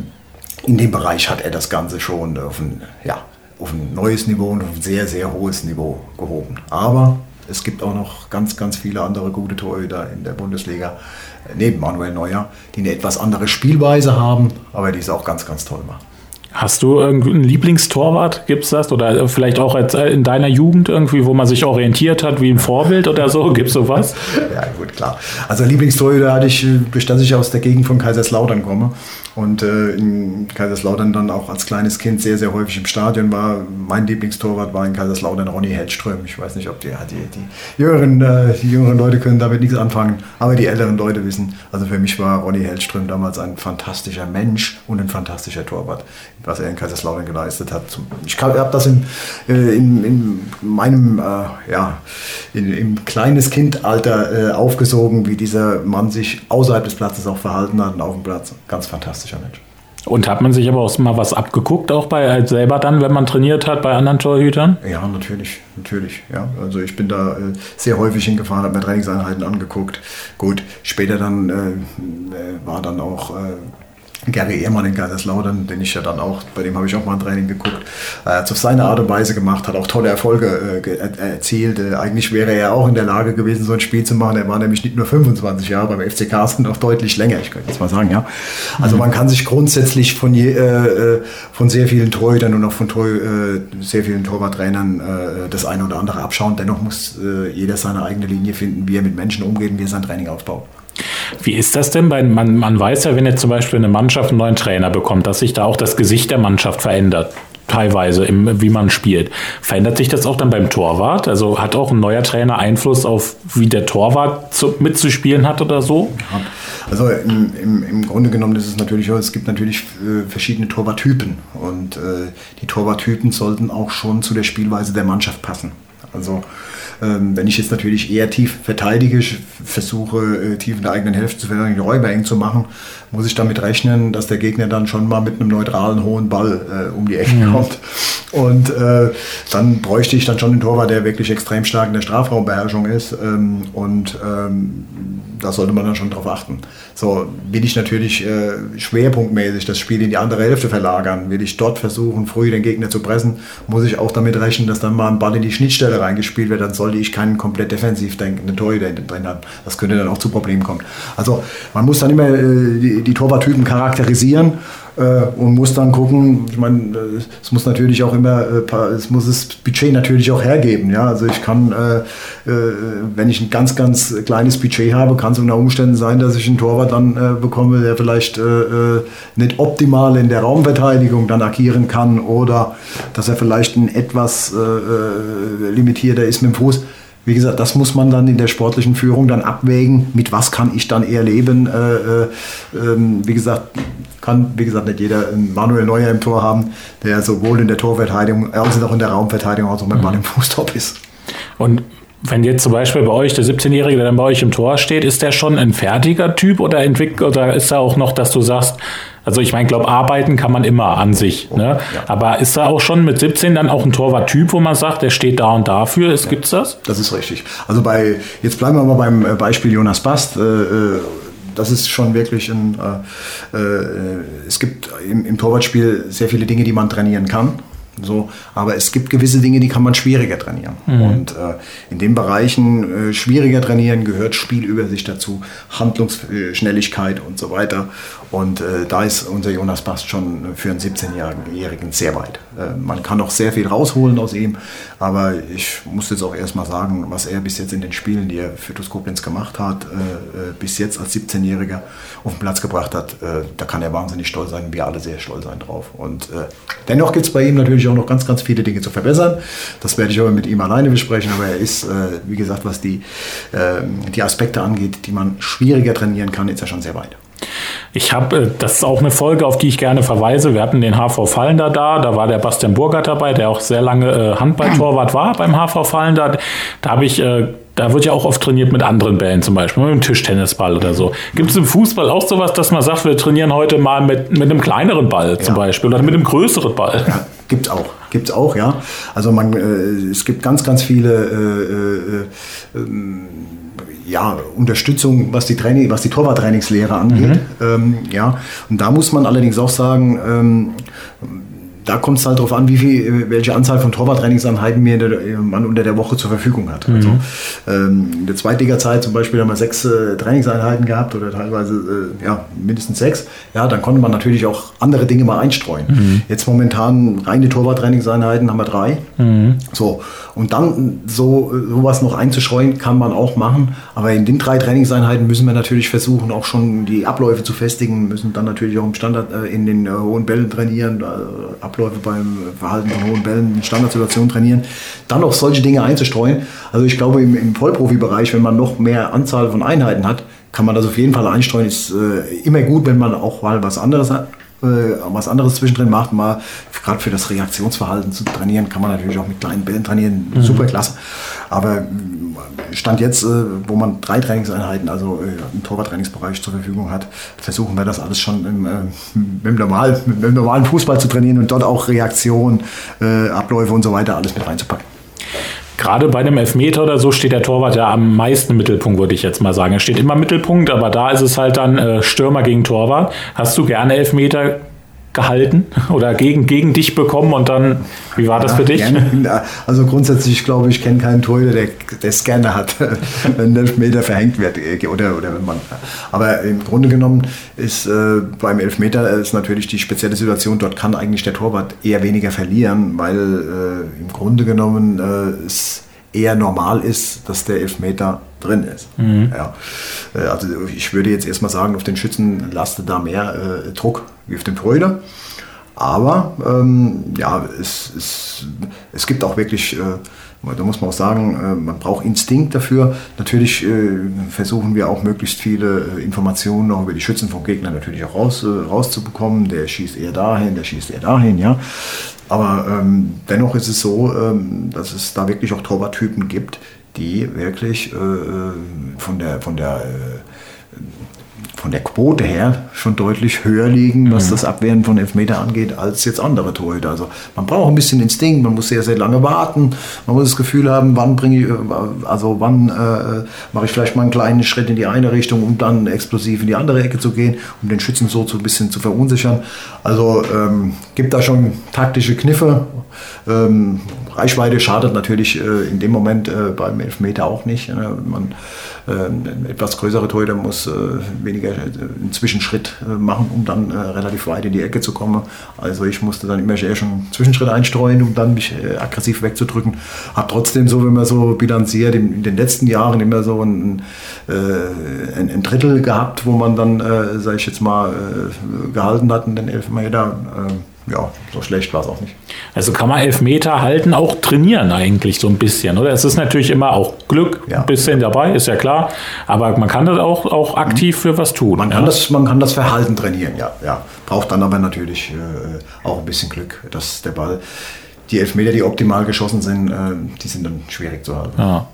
in dem Bereich hat er das Ganze schon auf ein, ja, auf ein neues Niveau und auf ein sehr, sehr hohes Niveau gehoben. Aber es gibt auch noch ganz, ganz viele andere gute Torhüter in der Bundesliga, neben Manuel Neuer, die eine etwas andere Spielweise haben, aber die es auch ganz, ganz toll machen. Hast du einen Lieblingstorwart, gibt es das? Oder vielleicht auch in deiner Jugend irgendwie, wo man sich orientiert hat, wie ein Vorbild oder so? Gibt es sowas? ja, gut, klar. Also Lieblingstorhüter hatte ich, durch dass ich aus der Gegend von Kaiserslautern komme und äh, in Kaiserslautern dann auch als kleines Kind sehr, sehr häufig im Stadion war. Mein Lieblingstorwart war in Kaiserslautern Ronny Hellström. Ich weiß nicht, ob die, die, die, jüngeren, äh, die jüngeren Leute können damit nichts anfangen, aber die älteren Leute wissen. Also für mich war Ronny Hellström damals ein fantastischer Mensch und ein fantastischer Torwart, was er in Kaiserslautern geleistet hat. Ich habe das in, äh, in, in meinem, äh, ja, in, im kleines Kindalter äh, aufgesogen, wie dieser Mann sich außerhalb des Platzes auch verhalten hat und auf dem Platz. Ganz fantastisch Mensch. Und hat man sich aber auch mal was abgeguckt, auch bei äh, selber dann, wenn man trainiert hat bei anderen Torhütern? Ja, natürlich, natürlich. Ja. Also ich bin da äh, sehr häufig hingefahren, habe mir Trainingseinheiten angeguckt. Gut, später dann äh, äh war dann auch äh, Gary Ehrmann in Kaiserslautern, den ich ja dann auch, bei dem habe ich auch mal ein Training geguckt, äh, hat es auf seine Art und Weise gemacht, hat auch tolle Erfolge äh, erzielt. Äh, eigentlich wäre er auch in der Lage gewesen, so ein Spiel zu machen. Er war nämlich nicht nur 25 Jahre beim FC Carsten, noch deutlich länger, ich könnte jetzt mal sagen, ja. Also mhm. man kann sich grundsätzlich von, je, äh, äh von sehr vielen Torhütern und auch von Tor, äh, sehr vielen Torwarttrainern das eine oder andere abschauen. Dennoch muss jeder seine eigene Linie finden, wie er mit Menschen umgeht und wie er sein Training aufbaut. Wie ist das denn? Bei, man, man weiß ja, wenn jetzt zum Beispiel eine Mannschaft einen neuen Trainer bekommt, dass sich da auch das Gesicht der Mannschaft verändert. teilweise, im, wie man spielt. Verändert sich das auch dann beim Torwart? Also hat auch ein neuer Trainer Einfluss auf, wie der Torwart zu, mitzuspielen hat oder so? Ja. Also im, im, im, Grunde genommen ist es natürlich, es gibt natürlich äh, verschiedene Torwarttypen und äh, die Torwarttypen sollten auch schon zu der Spielweise der Mannschaft passen. Also ähm, wenn ich jetzt natürlich eher tief verteidige, versuche äh, tief in der eigenen Hälfte zu verteidigen, die Räuber eng zu machen, muss ich damit rechnen, dass der Gegner dann schon mal mit einem neutralen hohen Ball äh, um die Ecke mhm. kommt. Und äh, dann bräuchte ich dann schon einen Torwart, der wirklich extrem stark in der Strafraumbeherrschung ist. Ähm, und ähm, da sollte man dann schon drauf achten. So will ich natürlich äh, schwerpunktmäßig das Spiel in die andere Hälfte verlagern, will ich dort versuchen, früh den Gegner zu pressen, muss ich auch damit rechnen, dass dann mal ein Ball in die Schnittstelle reingespielt wird, dann sollte ich keinen komplett defensiv denkenden Torhüter drin haben. Das könnte dann auch zu Problemen kommen. Also man muss dann immer äh, die, die Torwarttypen charakterisieren und muss dann gucken, ich meine, äh, es muss natürlich auch immer, äh, es muss das Budget natürlich auch hergeben. Ja? Also ich kann, wenn ich ein ganz, ganz kleines Budget habe, kann es unter Umständen sein, dass ich einen Torwart dann bekomme, der vielleicht nicht optimal in der Raumverteidigung dann agieren kann oder dass er vielleicht ein etwas limitierter ist mit dem Fuß. Wie gesagt, das muss man dann in der sportlichen Führung dann abwägen, mit was kann ich dann eher leben. Äh, äh, ähm, wie gesagt, kann, wie gesagt, nicht jeder einen Manuel Neuer im Tor haben, der sowohl in der Torverteidigung als auch in der Raumverteidigung als auch mit Ball im Fußtop ist. Und wenn jetzt zum Beispiel bei euch der 17-Jährige, der dann bei euch im Tor steht, ist der schon ein fertiger Typ oder entwickelt oder ist da auch noch, dass du sagst, also ich meine, glaube arbeiten kann man immer an sich, ne? Ja. Aber ist da auch schon mit 17 dann auch ein Torwart-Typ, wo man sagt, der steht da und dafür? Ist, ja. Gibt's das? Das ist richtig. Also bei jetzt bleiben wir mal beim äh, Beispiel Jonas Bast. Äh, äh, das ist schon wirklich ein. Es gibt im, im Torwartspiel sehr viele Dinge, die man trainieren kann. So, aber es gibt gewisse Dinge, die kann man schwieriger trainieren. Mhm. Und äh, in den Bereichen äh, schwieriger trainieren gehört Spielübersicht dazu, Handlungsschnelligkeit und so weiter. Und äh, da ist unser Jonas Bast schon für einen 17-Jährigen sehr weit. Äh, man kann noch sehr viel rausholen aus ihm, aber ich muss jetzt auch erstmal sagen, was er bis jetzt in den Spielen, die er für TuS Koblenz gemacht hat, äh, äh, bis jetzt als 17-Jähriger auf den Platz gebracht hat, da kann er wahnsinnig stolz sein. Wir alle sehr stolz sein drauf. Und dennoch gibt es bei ihm natürlich auch noch ganz, ganz viele Dinge zu verbessern. Das werde ich aber mit ihm alleine besprechen, aber er ist, wie gesagt, was die, die Aspekte angeht, die man schwieriger trainieren kann, ist er schon sehr weit. Ich habe, äh, das ist auch eine Folge, auf die ich gerne verweise. Wir hatten den HV Fallender da, da war der Bastian Burgert dabei, der auch sehr lange äh, Handballtorwart war beim HV Fallender. Da habe ich äh, da wird ja auch oft trainiert mit anderen Bällen, zum Beispiel mit einem Tischtennisball oder so. Gibt es im Fußball auch sowas, dass man sagt, wir trainieren heute mal mit, mit einem kleineren Ball zum ja. Beispiel oder mit einem größeren Ball? Ja, gibt es auch. Gibt es auch, ja. Also man, äh, es gibt ganz, ganz viele äh, äh, ähm, ja, Unterstützung, was die, Training, was die Torwarttrainingslehre angeht. Mhm. Ähm, ja, und da muss man allerdings auch sagen, ähm, da kommt es halt darauf an, wie viel, welche Anzahl von Torwarttrainingseinheiten man unter der Woche zur Verfügung hat. Mhm. Also ähm, in der Zweitliga-Zeit zum Beispiel haben wir sechs äh, Trainingseinheiten gehabt oder teilweise äh, ja, mindestens sechs. Ja, dann konnte man natürlich auch andere Dinge mal einstreuen. Mhm. Jetzt momentan reine Torwarttrainingseinheiten haben wir drei. Mhm. So, und dann so sowas noch einzuschreuen, kann man auch machen. Aber in den drei Trainingseinheiten müssen wir natürlich versuchen, auch schon die Abläufe zu festigen, müssen dann natürlich auch im Standard äh, in den äh, hohen Bällen trainieren, äh, Abläufe beim Verhalten von hohen Bällen, in Standardsituationen trainieren, dann auch solche Dinge einzustreuen. Also ich glaube, im, im Vollprofibereich, wenn man noch mehr Anzahl von Einheiten hat, kann man das auf jeden Fall einstreuen. Ist äh, immer gut, wenn man auch mal was anderes hat, was anderes zwischendrin macht, mal gerade für das Reaktionsverhalten zu trainieren, kann man natürlich auch mit kleinen Bällen trainieren, mhm. super klasse. Aber äh, Stand jetzt, äh, wo man drei Trainingseinheiten, also im Torwarttrainingsbereich zur Verfügung hat, versuchen wir das alles schon im, dem normal, mit dem normalen Fußball zu trainieren und dort auch Reaktionen, Abläufe und so weiter alles mit reinzupacken gerade bei einem Elfmeter oder so steht der Torwart ja am meisten im Mittelpunkt, würde ich jetzt mal sagen. Er steht immer im Mittelpunkt, aber da ist es halt dann äh, Stürmer gegen Torwart. Hast du gerne Elfmeter gehalten oder gegen, gegen dich bekommen und dann, wie war das ja, für dich? Gerne. Also grundsätzlich glaube ich, kenne keinen Torhüter, der, der es gerne hat, wenn der Elfmeter verhängt wird äh, oder, oder wenn man. Aber im Grunde genommen ist äh, beim Elfmeter ist natürlich die spezielle Situation, dort kann eigentlich der Torwart eher weniger verlieren, weil äh, im Grunde genommen äh, es eher normal ist, dass der Elfmeter drin ist. Mhm. Ja. Äh, also ich würde jetzt erstmal sagen, auf den Schützen lastet da mehr äh, Druck auf den Torhüter. Aber ähm, ja, es, es, es gibt auch wirklich, äh, da muss man auch sagen, äh, man braucht Instinkt dafür. Natürlich äh, versuchen wir auch möglichst viele äh, Informationen auch über die Schützen vom Gegner natürlich auch raus, äh, rauszubekommen. Der schießt eher dahin, der schießt eher dahin, ja. Aber ähm, dennoch ist es so, ähm, dass es da wirklich auch Torwarttypen gibt, die wirklich äh, von der, von der von der Quote her schon deutlich höher liegen, was mhm. das Abwehren von Elfmeter angeht, als jetzt andere Torhüter. Also man braucht ein bisschen Instinkt, man muss sehr, sehr lange warten, man muss das Gefühl haben, wann bringe ich, also wann äh, mache ich vielleicht mal einen kleinen Schritt in die eine Richtung, um dann explosiv in die andere Ecke zu gehen, um den Schützen so ein bisschen zu verunsichern. Also ähm, gibt da schon taktische Kniffe. Ähm, Reichweite schadet natürlich äh, in dem Moment äh, beim Elfmeter auch nicht. Ne? Man, äh, etwas größere Torhüter muss äh, weniger äh, einen Zwischenschritt äh, machen, um dann relativ weit in die Ecke zu kommen. Also ich musste dann immer eher schon einen Zwischenschritt einstreuen, um dann mich aggressiv wegzudrücken. Habe trotzdem so, wenn man so bilanziert, in, in den letzten Jahren immer so ein, ein, ein Drittel gehabt, wo man dann, sage ich jetzt mal, gehalten hat in den Elfmeter ja, so schlecht war es auch nicht. Also kann man Elfmeter halten, auch trainieren eigentlich so ein bisschen, oder? Es ist natürlich immer auch Glück, ja. ein bisschen dabei, ist ja klar, aber man kann das auch, auch aktiv für was tun. Man kann, ja? das, man kann das Verhalten trainieren, ja. ja. Braucht dann aber natürlich äh, auch ein bisschen Glück, dass der Ball, die Elfmeter, die optimal geschossen sind, äh, die sind dann schwierig zu halten. Ja.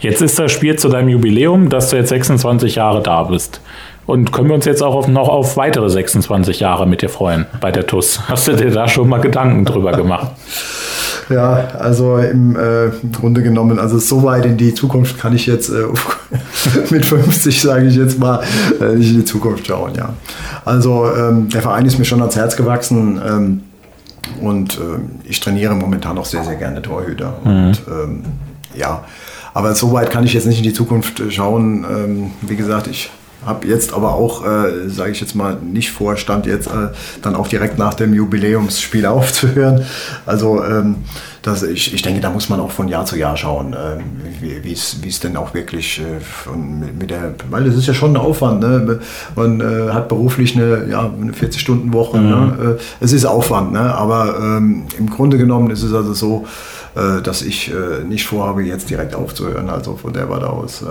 Jetzt ist das Spiel zu deinem Jubiläum, dass du jetzt 26 Jahre da bist. Und können wir uns jetzt auch auf, noch auf weitere 26 Jahre mit dir freuen bei der TUS? Hast du dir da schon mal Gedanken drüber gemacht? Ja, also im äh, Grunde genommen, also so weit in die Zukunft kann ich jetzt äh, mit 50, sage ich jetzt mal, äh, nicht in die Zukunft schauen, ja. Also ähm, der Verein ist mir schon ans Herz gewachsen ähm, und ähm, ich trainiere momentan auch sehr, sehr gerne Torhüter. Mhm. Und ähm, ja, aber so weit kann ich jetzt nicht in die Zukunft schauen. Ähm, wie gesagt, ich habe jetzt aber auch, äh, sage ich jetzt mal, nicht Vorstand, jetzt äh, dann auch direkt nach dem Jubiläumsspiel aufzuhören. Also ähm, das, ich, ich denke, da muss man auch von Jahr zu Jahr schauen, äh, wie es denn auch wirklich äh, mit der, weil das ist ja schon ein Aufwand. Ne? Man äh, hat beruflich eine, ja, eine 40-Stunden-Woche. Mhm. Ne? Es ist Aufwand, ne? aber ähm, im Grunde genommen ist es also so, äh, dass ich äh, nicht vorhabe, jetzt direkt aufzuhören. Also von der Warte aus.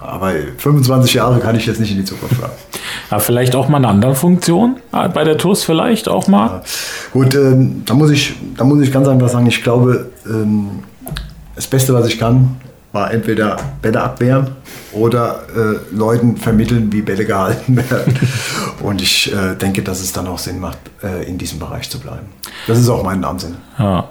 Aber 25 Jahre kann ich jetzt nicht in die Zukunft fahren. Ja, vielleicht auch mal eine andere Funktion äh, bei der TUS vielleicht auch mal. Ja, gut, ähm, da, muss ich, da muss ich ganz einfach sagen, ich glaube, ähm, das Beste, was ich kann, war entweder Bälle abwehren oder äh, Leuten vermitteln, wie Bälle gehalten werden. Und ich äh, denke, dass es dann auch Sinn macht, äh, in diesem Bereich zu bleiben. Das ist auch mein Ansinnen. Ja.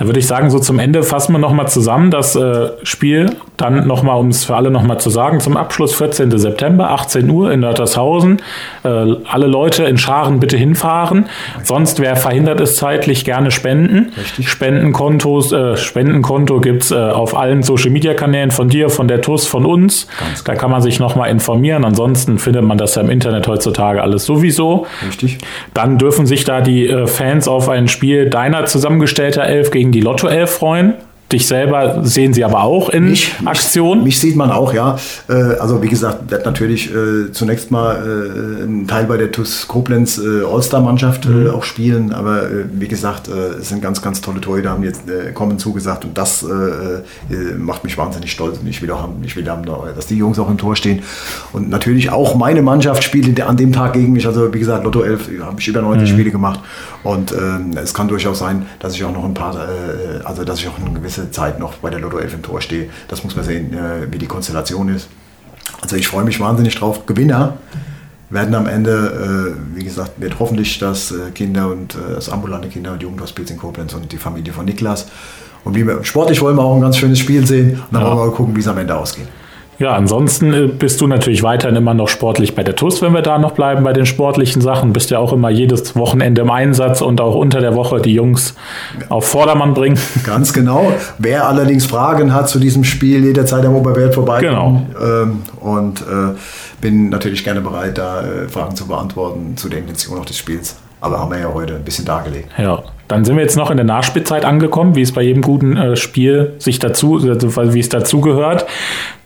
Da würde ich sagen, so zum Ende fassen wir nochmal zusammen das äh, Spiel. Dann nochmal, um es für alle nochmal zu sagen, zum Abschluss 14. September, 18 Uhr in Nörtershausen. Äh, alle Leute in Scharen bitte hinfahren. Sonst, wer verhindert ist zeitlich, gerne spenden. Richtig. Spendenkontos, äh, Spendenkonto gibt's äh, auf allen Social-Media-Kanälen von dir, von der TUS, von uns. Ganz da kann man sich nochmal informieren. Ansonsten findet man das ja im Internet heutzutage alles sowieso. Richtig. Dann dürfen sich da die äh, Fans auf ein Spiel deiner zusammengestellter Elf gegen die Lotto 11 freuen. Dich selber sehen sie aber auch in mich, Aktion. Mich, mich, sieht man auch, ja. Äh, also wie gesagt, wird natürlich äh, zunächst mal äh, ein Teil bei der TuS Koblenz All-Star-Mannschaft mhm. auch spielen. Aber wie gesagt, es sind ganz, ganz tolle Torhüter, haben jetzt kommen zugesagt und das macht mich wahnsinnig stolz. Und ich will auch haben, ich will haben, dass die Jungs auch im Tor stehen. Und natürlich auch meine Mannschaft spielt an dem Tag gegen mich. Also wie gesagt, Lotto 11 habe ich über 90 mhm. Spiele gemacht. Und ähm, es kann durchaus sein, dass ich auch noch ein paar, also dass ich auch eine gewisse ganze Zeit noch bei der Lotto 11 im Tor stehe. Das muss man sehen, äh, wie die Konstellation ist. Also ich freue mich wahnsinnig drauf. Gewinner werden am Ende, äh, wie gesagt, wird hoffentlich das äh, Kinder und das ambulante Kinder- und Jugendhospiz in Koblenz und die Familie von Niklas. Und wie wir, sportlich wollen wir auch ein ganz schönes Spiel sehen. Und dann ja. wollen wir mal gucken, wie es am Ende ausgeht. Ja, ansonsten äh, bist du natürlich weiterhin immer noch sportlich bei der TUS, wenn wir da noch bleiben bei den sportlichen Sachen. Bist ja auch immer jedes Wochenende im Einsatz und auch unter der Woche die Jungs auf Vordermann bringen. Ganz genau. Wer allerdings Fragen hat zu diesem Spiel, jederzeit am Oberwelt vorbei. Genau. Ähm, und äh, bin natürlich gerne bereit, da äh, Fragen zu beantworten zu der Intention auch des Spiels. Aber haben wir ja heute ein bisschen dargelegt. Ja, dann sind wir jetzt noch in der Nachspielzeit angekommen, wie es bei jedem guten äh, Spiel sich dazu, also wie es dazugehört.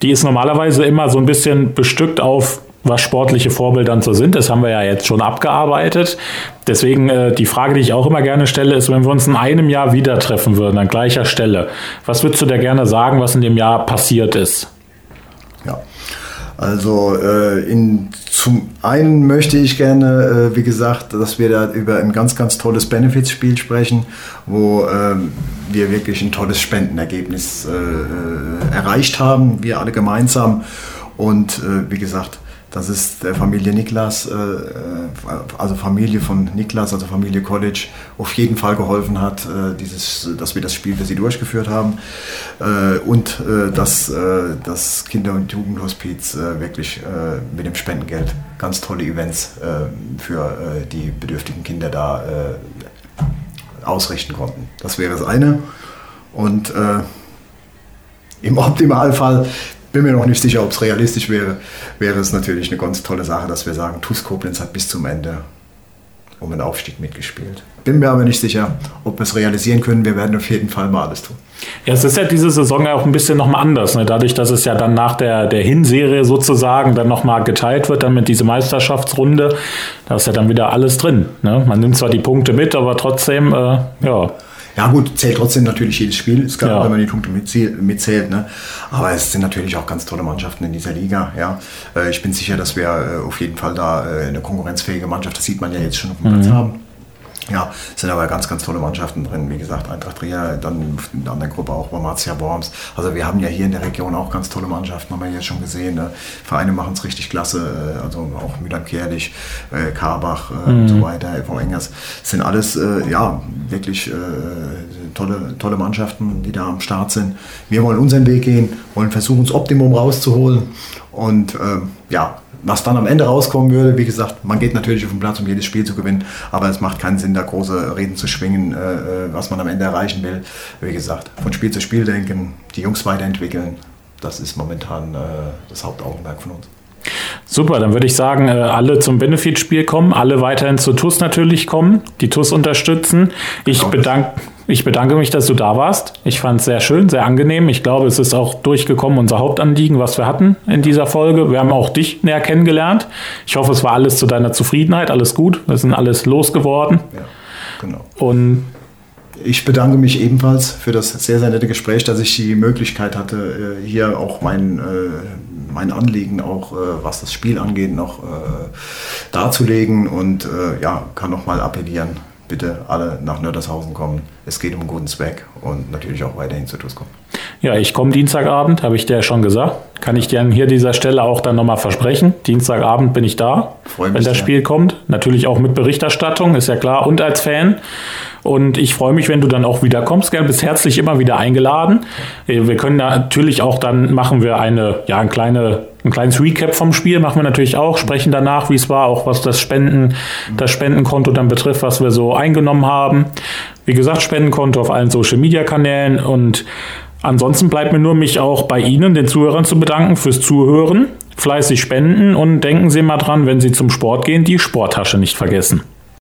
Die ist normalerweise immer so ein bisschen bestückt auf was sportliche Vorbilder so sind. Das haben wir ja jetzt schon abgearbeitet. Deswegen äh, die Frage, die ich auch immer gerne stelle, ist, wenn wir uns in einem Jahr wieder treffen würden, an gleicher Stelle, was würdest du da gerne sagen, was in dem Jahr passiert ist? Also äh, in, zum einen möchte ich gerne, äh, wie gesagt, dass wir da über ein ganz, ganz tolles Benefits-Spiel sprechen, wo ähm, wir wirklich ein tolles Spendenergebnis äh, äh erreicht haben, wir alle gemeinsam. Und äh, wie gesagt, das ist der Familie Niklas, äh, äh, also Familie von Niklas, also Familie College, auf jeden Fall geholfen hat, äh, dieses, dass wir das Spiel für sie durchgeführt haben. Und dass das Kinder- und Jugendhospiz wirklich mit dem Spendengeld ganz tolle Events für die bedürftigen Kinder da ausrichten konnten. Das wäre das eine. Und im Optimalfall bin mir noch nicht sicher, ob es realistisch wäre, wäre es natürlich eine ganz tolle Sache, dass wir sagen, TuS Koblenz hat bis zum Ende um den Aufstieg mitgespielt. Bin mir aber nicht sicher, ob wir es realisieren können. Wir werden auf jeden Fall mal alles tun. Ja, es ist ja diese Saison auch ein bisschen nochmal anders. Ne? Dadurch, dass es ja dann nach der, der Hinserie sozusagen dann nochmal geteilt wird, dann mit dieser Meisterschaftsrunde, da ist ja dann wieder alles drin. Ne? Man nimmt zwar die Punkte mit, aber trotzdem, äh, ja. Ja gut, zählt trotzdem natürlich jedes Spiel, ist klar, ja. wenn man die Punkte mitzählt. Ne? Aber es sind natürlich auch ganz tolle Mannschaften in dieser Liga. Ja? Äh, ich bin sicher, dass wir äh, auf jeden Fall da äh, eine konkurrenzfähige Mannschaft, das sieht man ja jetzt schon auf dem Platz mhm. haben. Ja, sind aber ganz, ganz tolle Mannschaften drin. Wie gesagt, Eintracht Trier, dann in der anderen Gruppe auch Bormatia Worms. Also wir haben ja hier in der Region auch ganz tolle Mannschaften, haben wir jetzt schon gesehen. Ne? Vereine machen es richtig klasse, äh, also auch Mühlheim-Kerlich, äh, Karbach äh, mhm. und so weiter, FV Engers. Das sind alles, äh, ja, wirklich äh, tolle, tolle Mannschaften, die da am Start sind. Wir wollen unseren Weg gehen, wollen versuchen, das Optimum rauszuholen und ähm, ja, was dann am Ende rauskommen würde, wie gesagt, man geht natürlich auf den Platz, um jedes Spiel zu gewinnen, aber es macht keinen Sinn, da große Reden zu schwingen, äh, äh, was man am Ende erreichen will. Wie gesagt, von Spiel zu Spiel denken, die Jungs weiterentwickeln, das ist momentan äh, das Hauptaugenmerk von uns. Super, dann würde ich sagen, alle zum Benefit-Spiel kommen, alle weiterhin zu TUS natürlich kommen, die TUS unterstützen. Ich bedanke ich bedanke mich, dass du da warst. Ich fand es sehr schön, sehr angenehm. Ich glaube, es ist auch durchgekommen, unser Hauptanliegen, was wir hatten in dieser Folge. Wir haben auch dich näher kennengelernt. Ich hoffe, es war alles zu deiner Zufriedenheit, alles gut. Wir sind alles losgeworden. Ja, genau. Und ich bedanke mich ebenfalls für das sehr, sehr nette Gespräch, dass ich die Möglichkeit hatte, äh, hier auch mein, äh, mein Anliegen, auch äh, was das Spiel angeht, noch darzulegen und ja, kann nochmal appellieren bitte alle nach Nördershausen kommen. Es geht um einen guten Zweck und natürlich auch weiterhin zu TUS kommen. Ja, ich komme Dienstagabend, habe ich dir schon gesagt. Kann ich dir an hier dieser Stelle auch dann nochmal versprechen. Dienstagabend bin ich da, wenn das sehr. Spiel kommt. Natürlich auch mit Berichterstattung, ist ja klar, und als Fan. Und ich freue mich, wenn du dann auch wieder kommst. Gell, bist herzlich immer wieder eingeladen. Äh, wir können natürlich auch dann machen wir eine, ja, ein, kleine, ein kleines Recap vom Spiel machen wir natürlich auch, sprechen danach, wie es war, auch was das Spenden, das Spendenkonto dann betrifft, was wir so eingenommen haben. Wie gesagt, Spendenkonto auf allen Social Media Kanälen und Ansonsten bleibt mir nur, mich auch bei Ihnen, den Zuhörern, zu bedanken fürs Zuhören, fleißig spenden und denken Sie mal dran, wenn Sie zum Sport gehen, die Sporttasche nicht vergessen.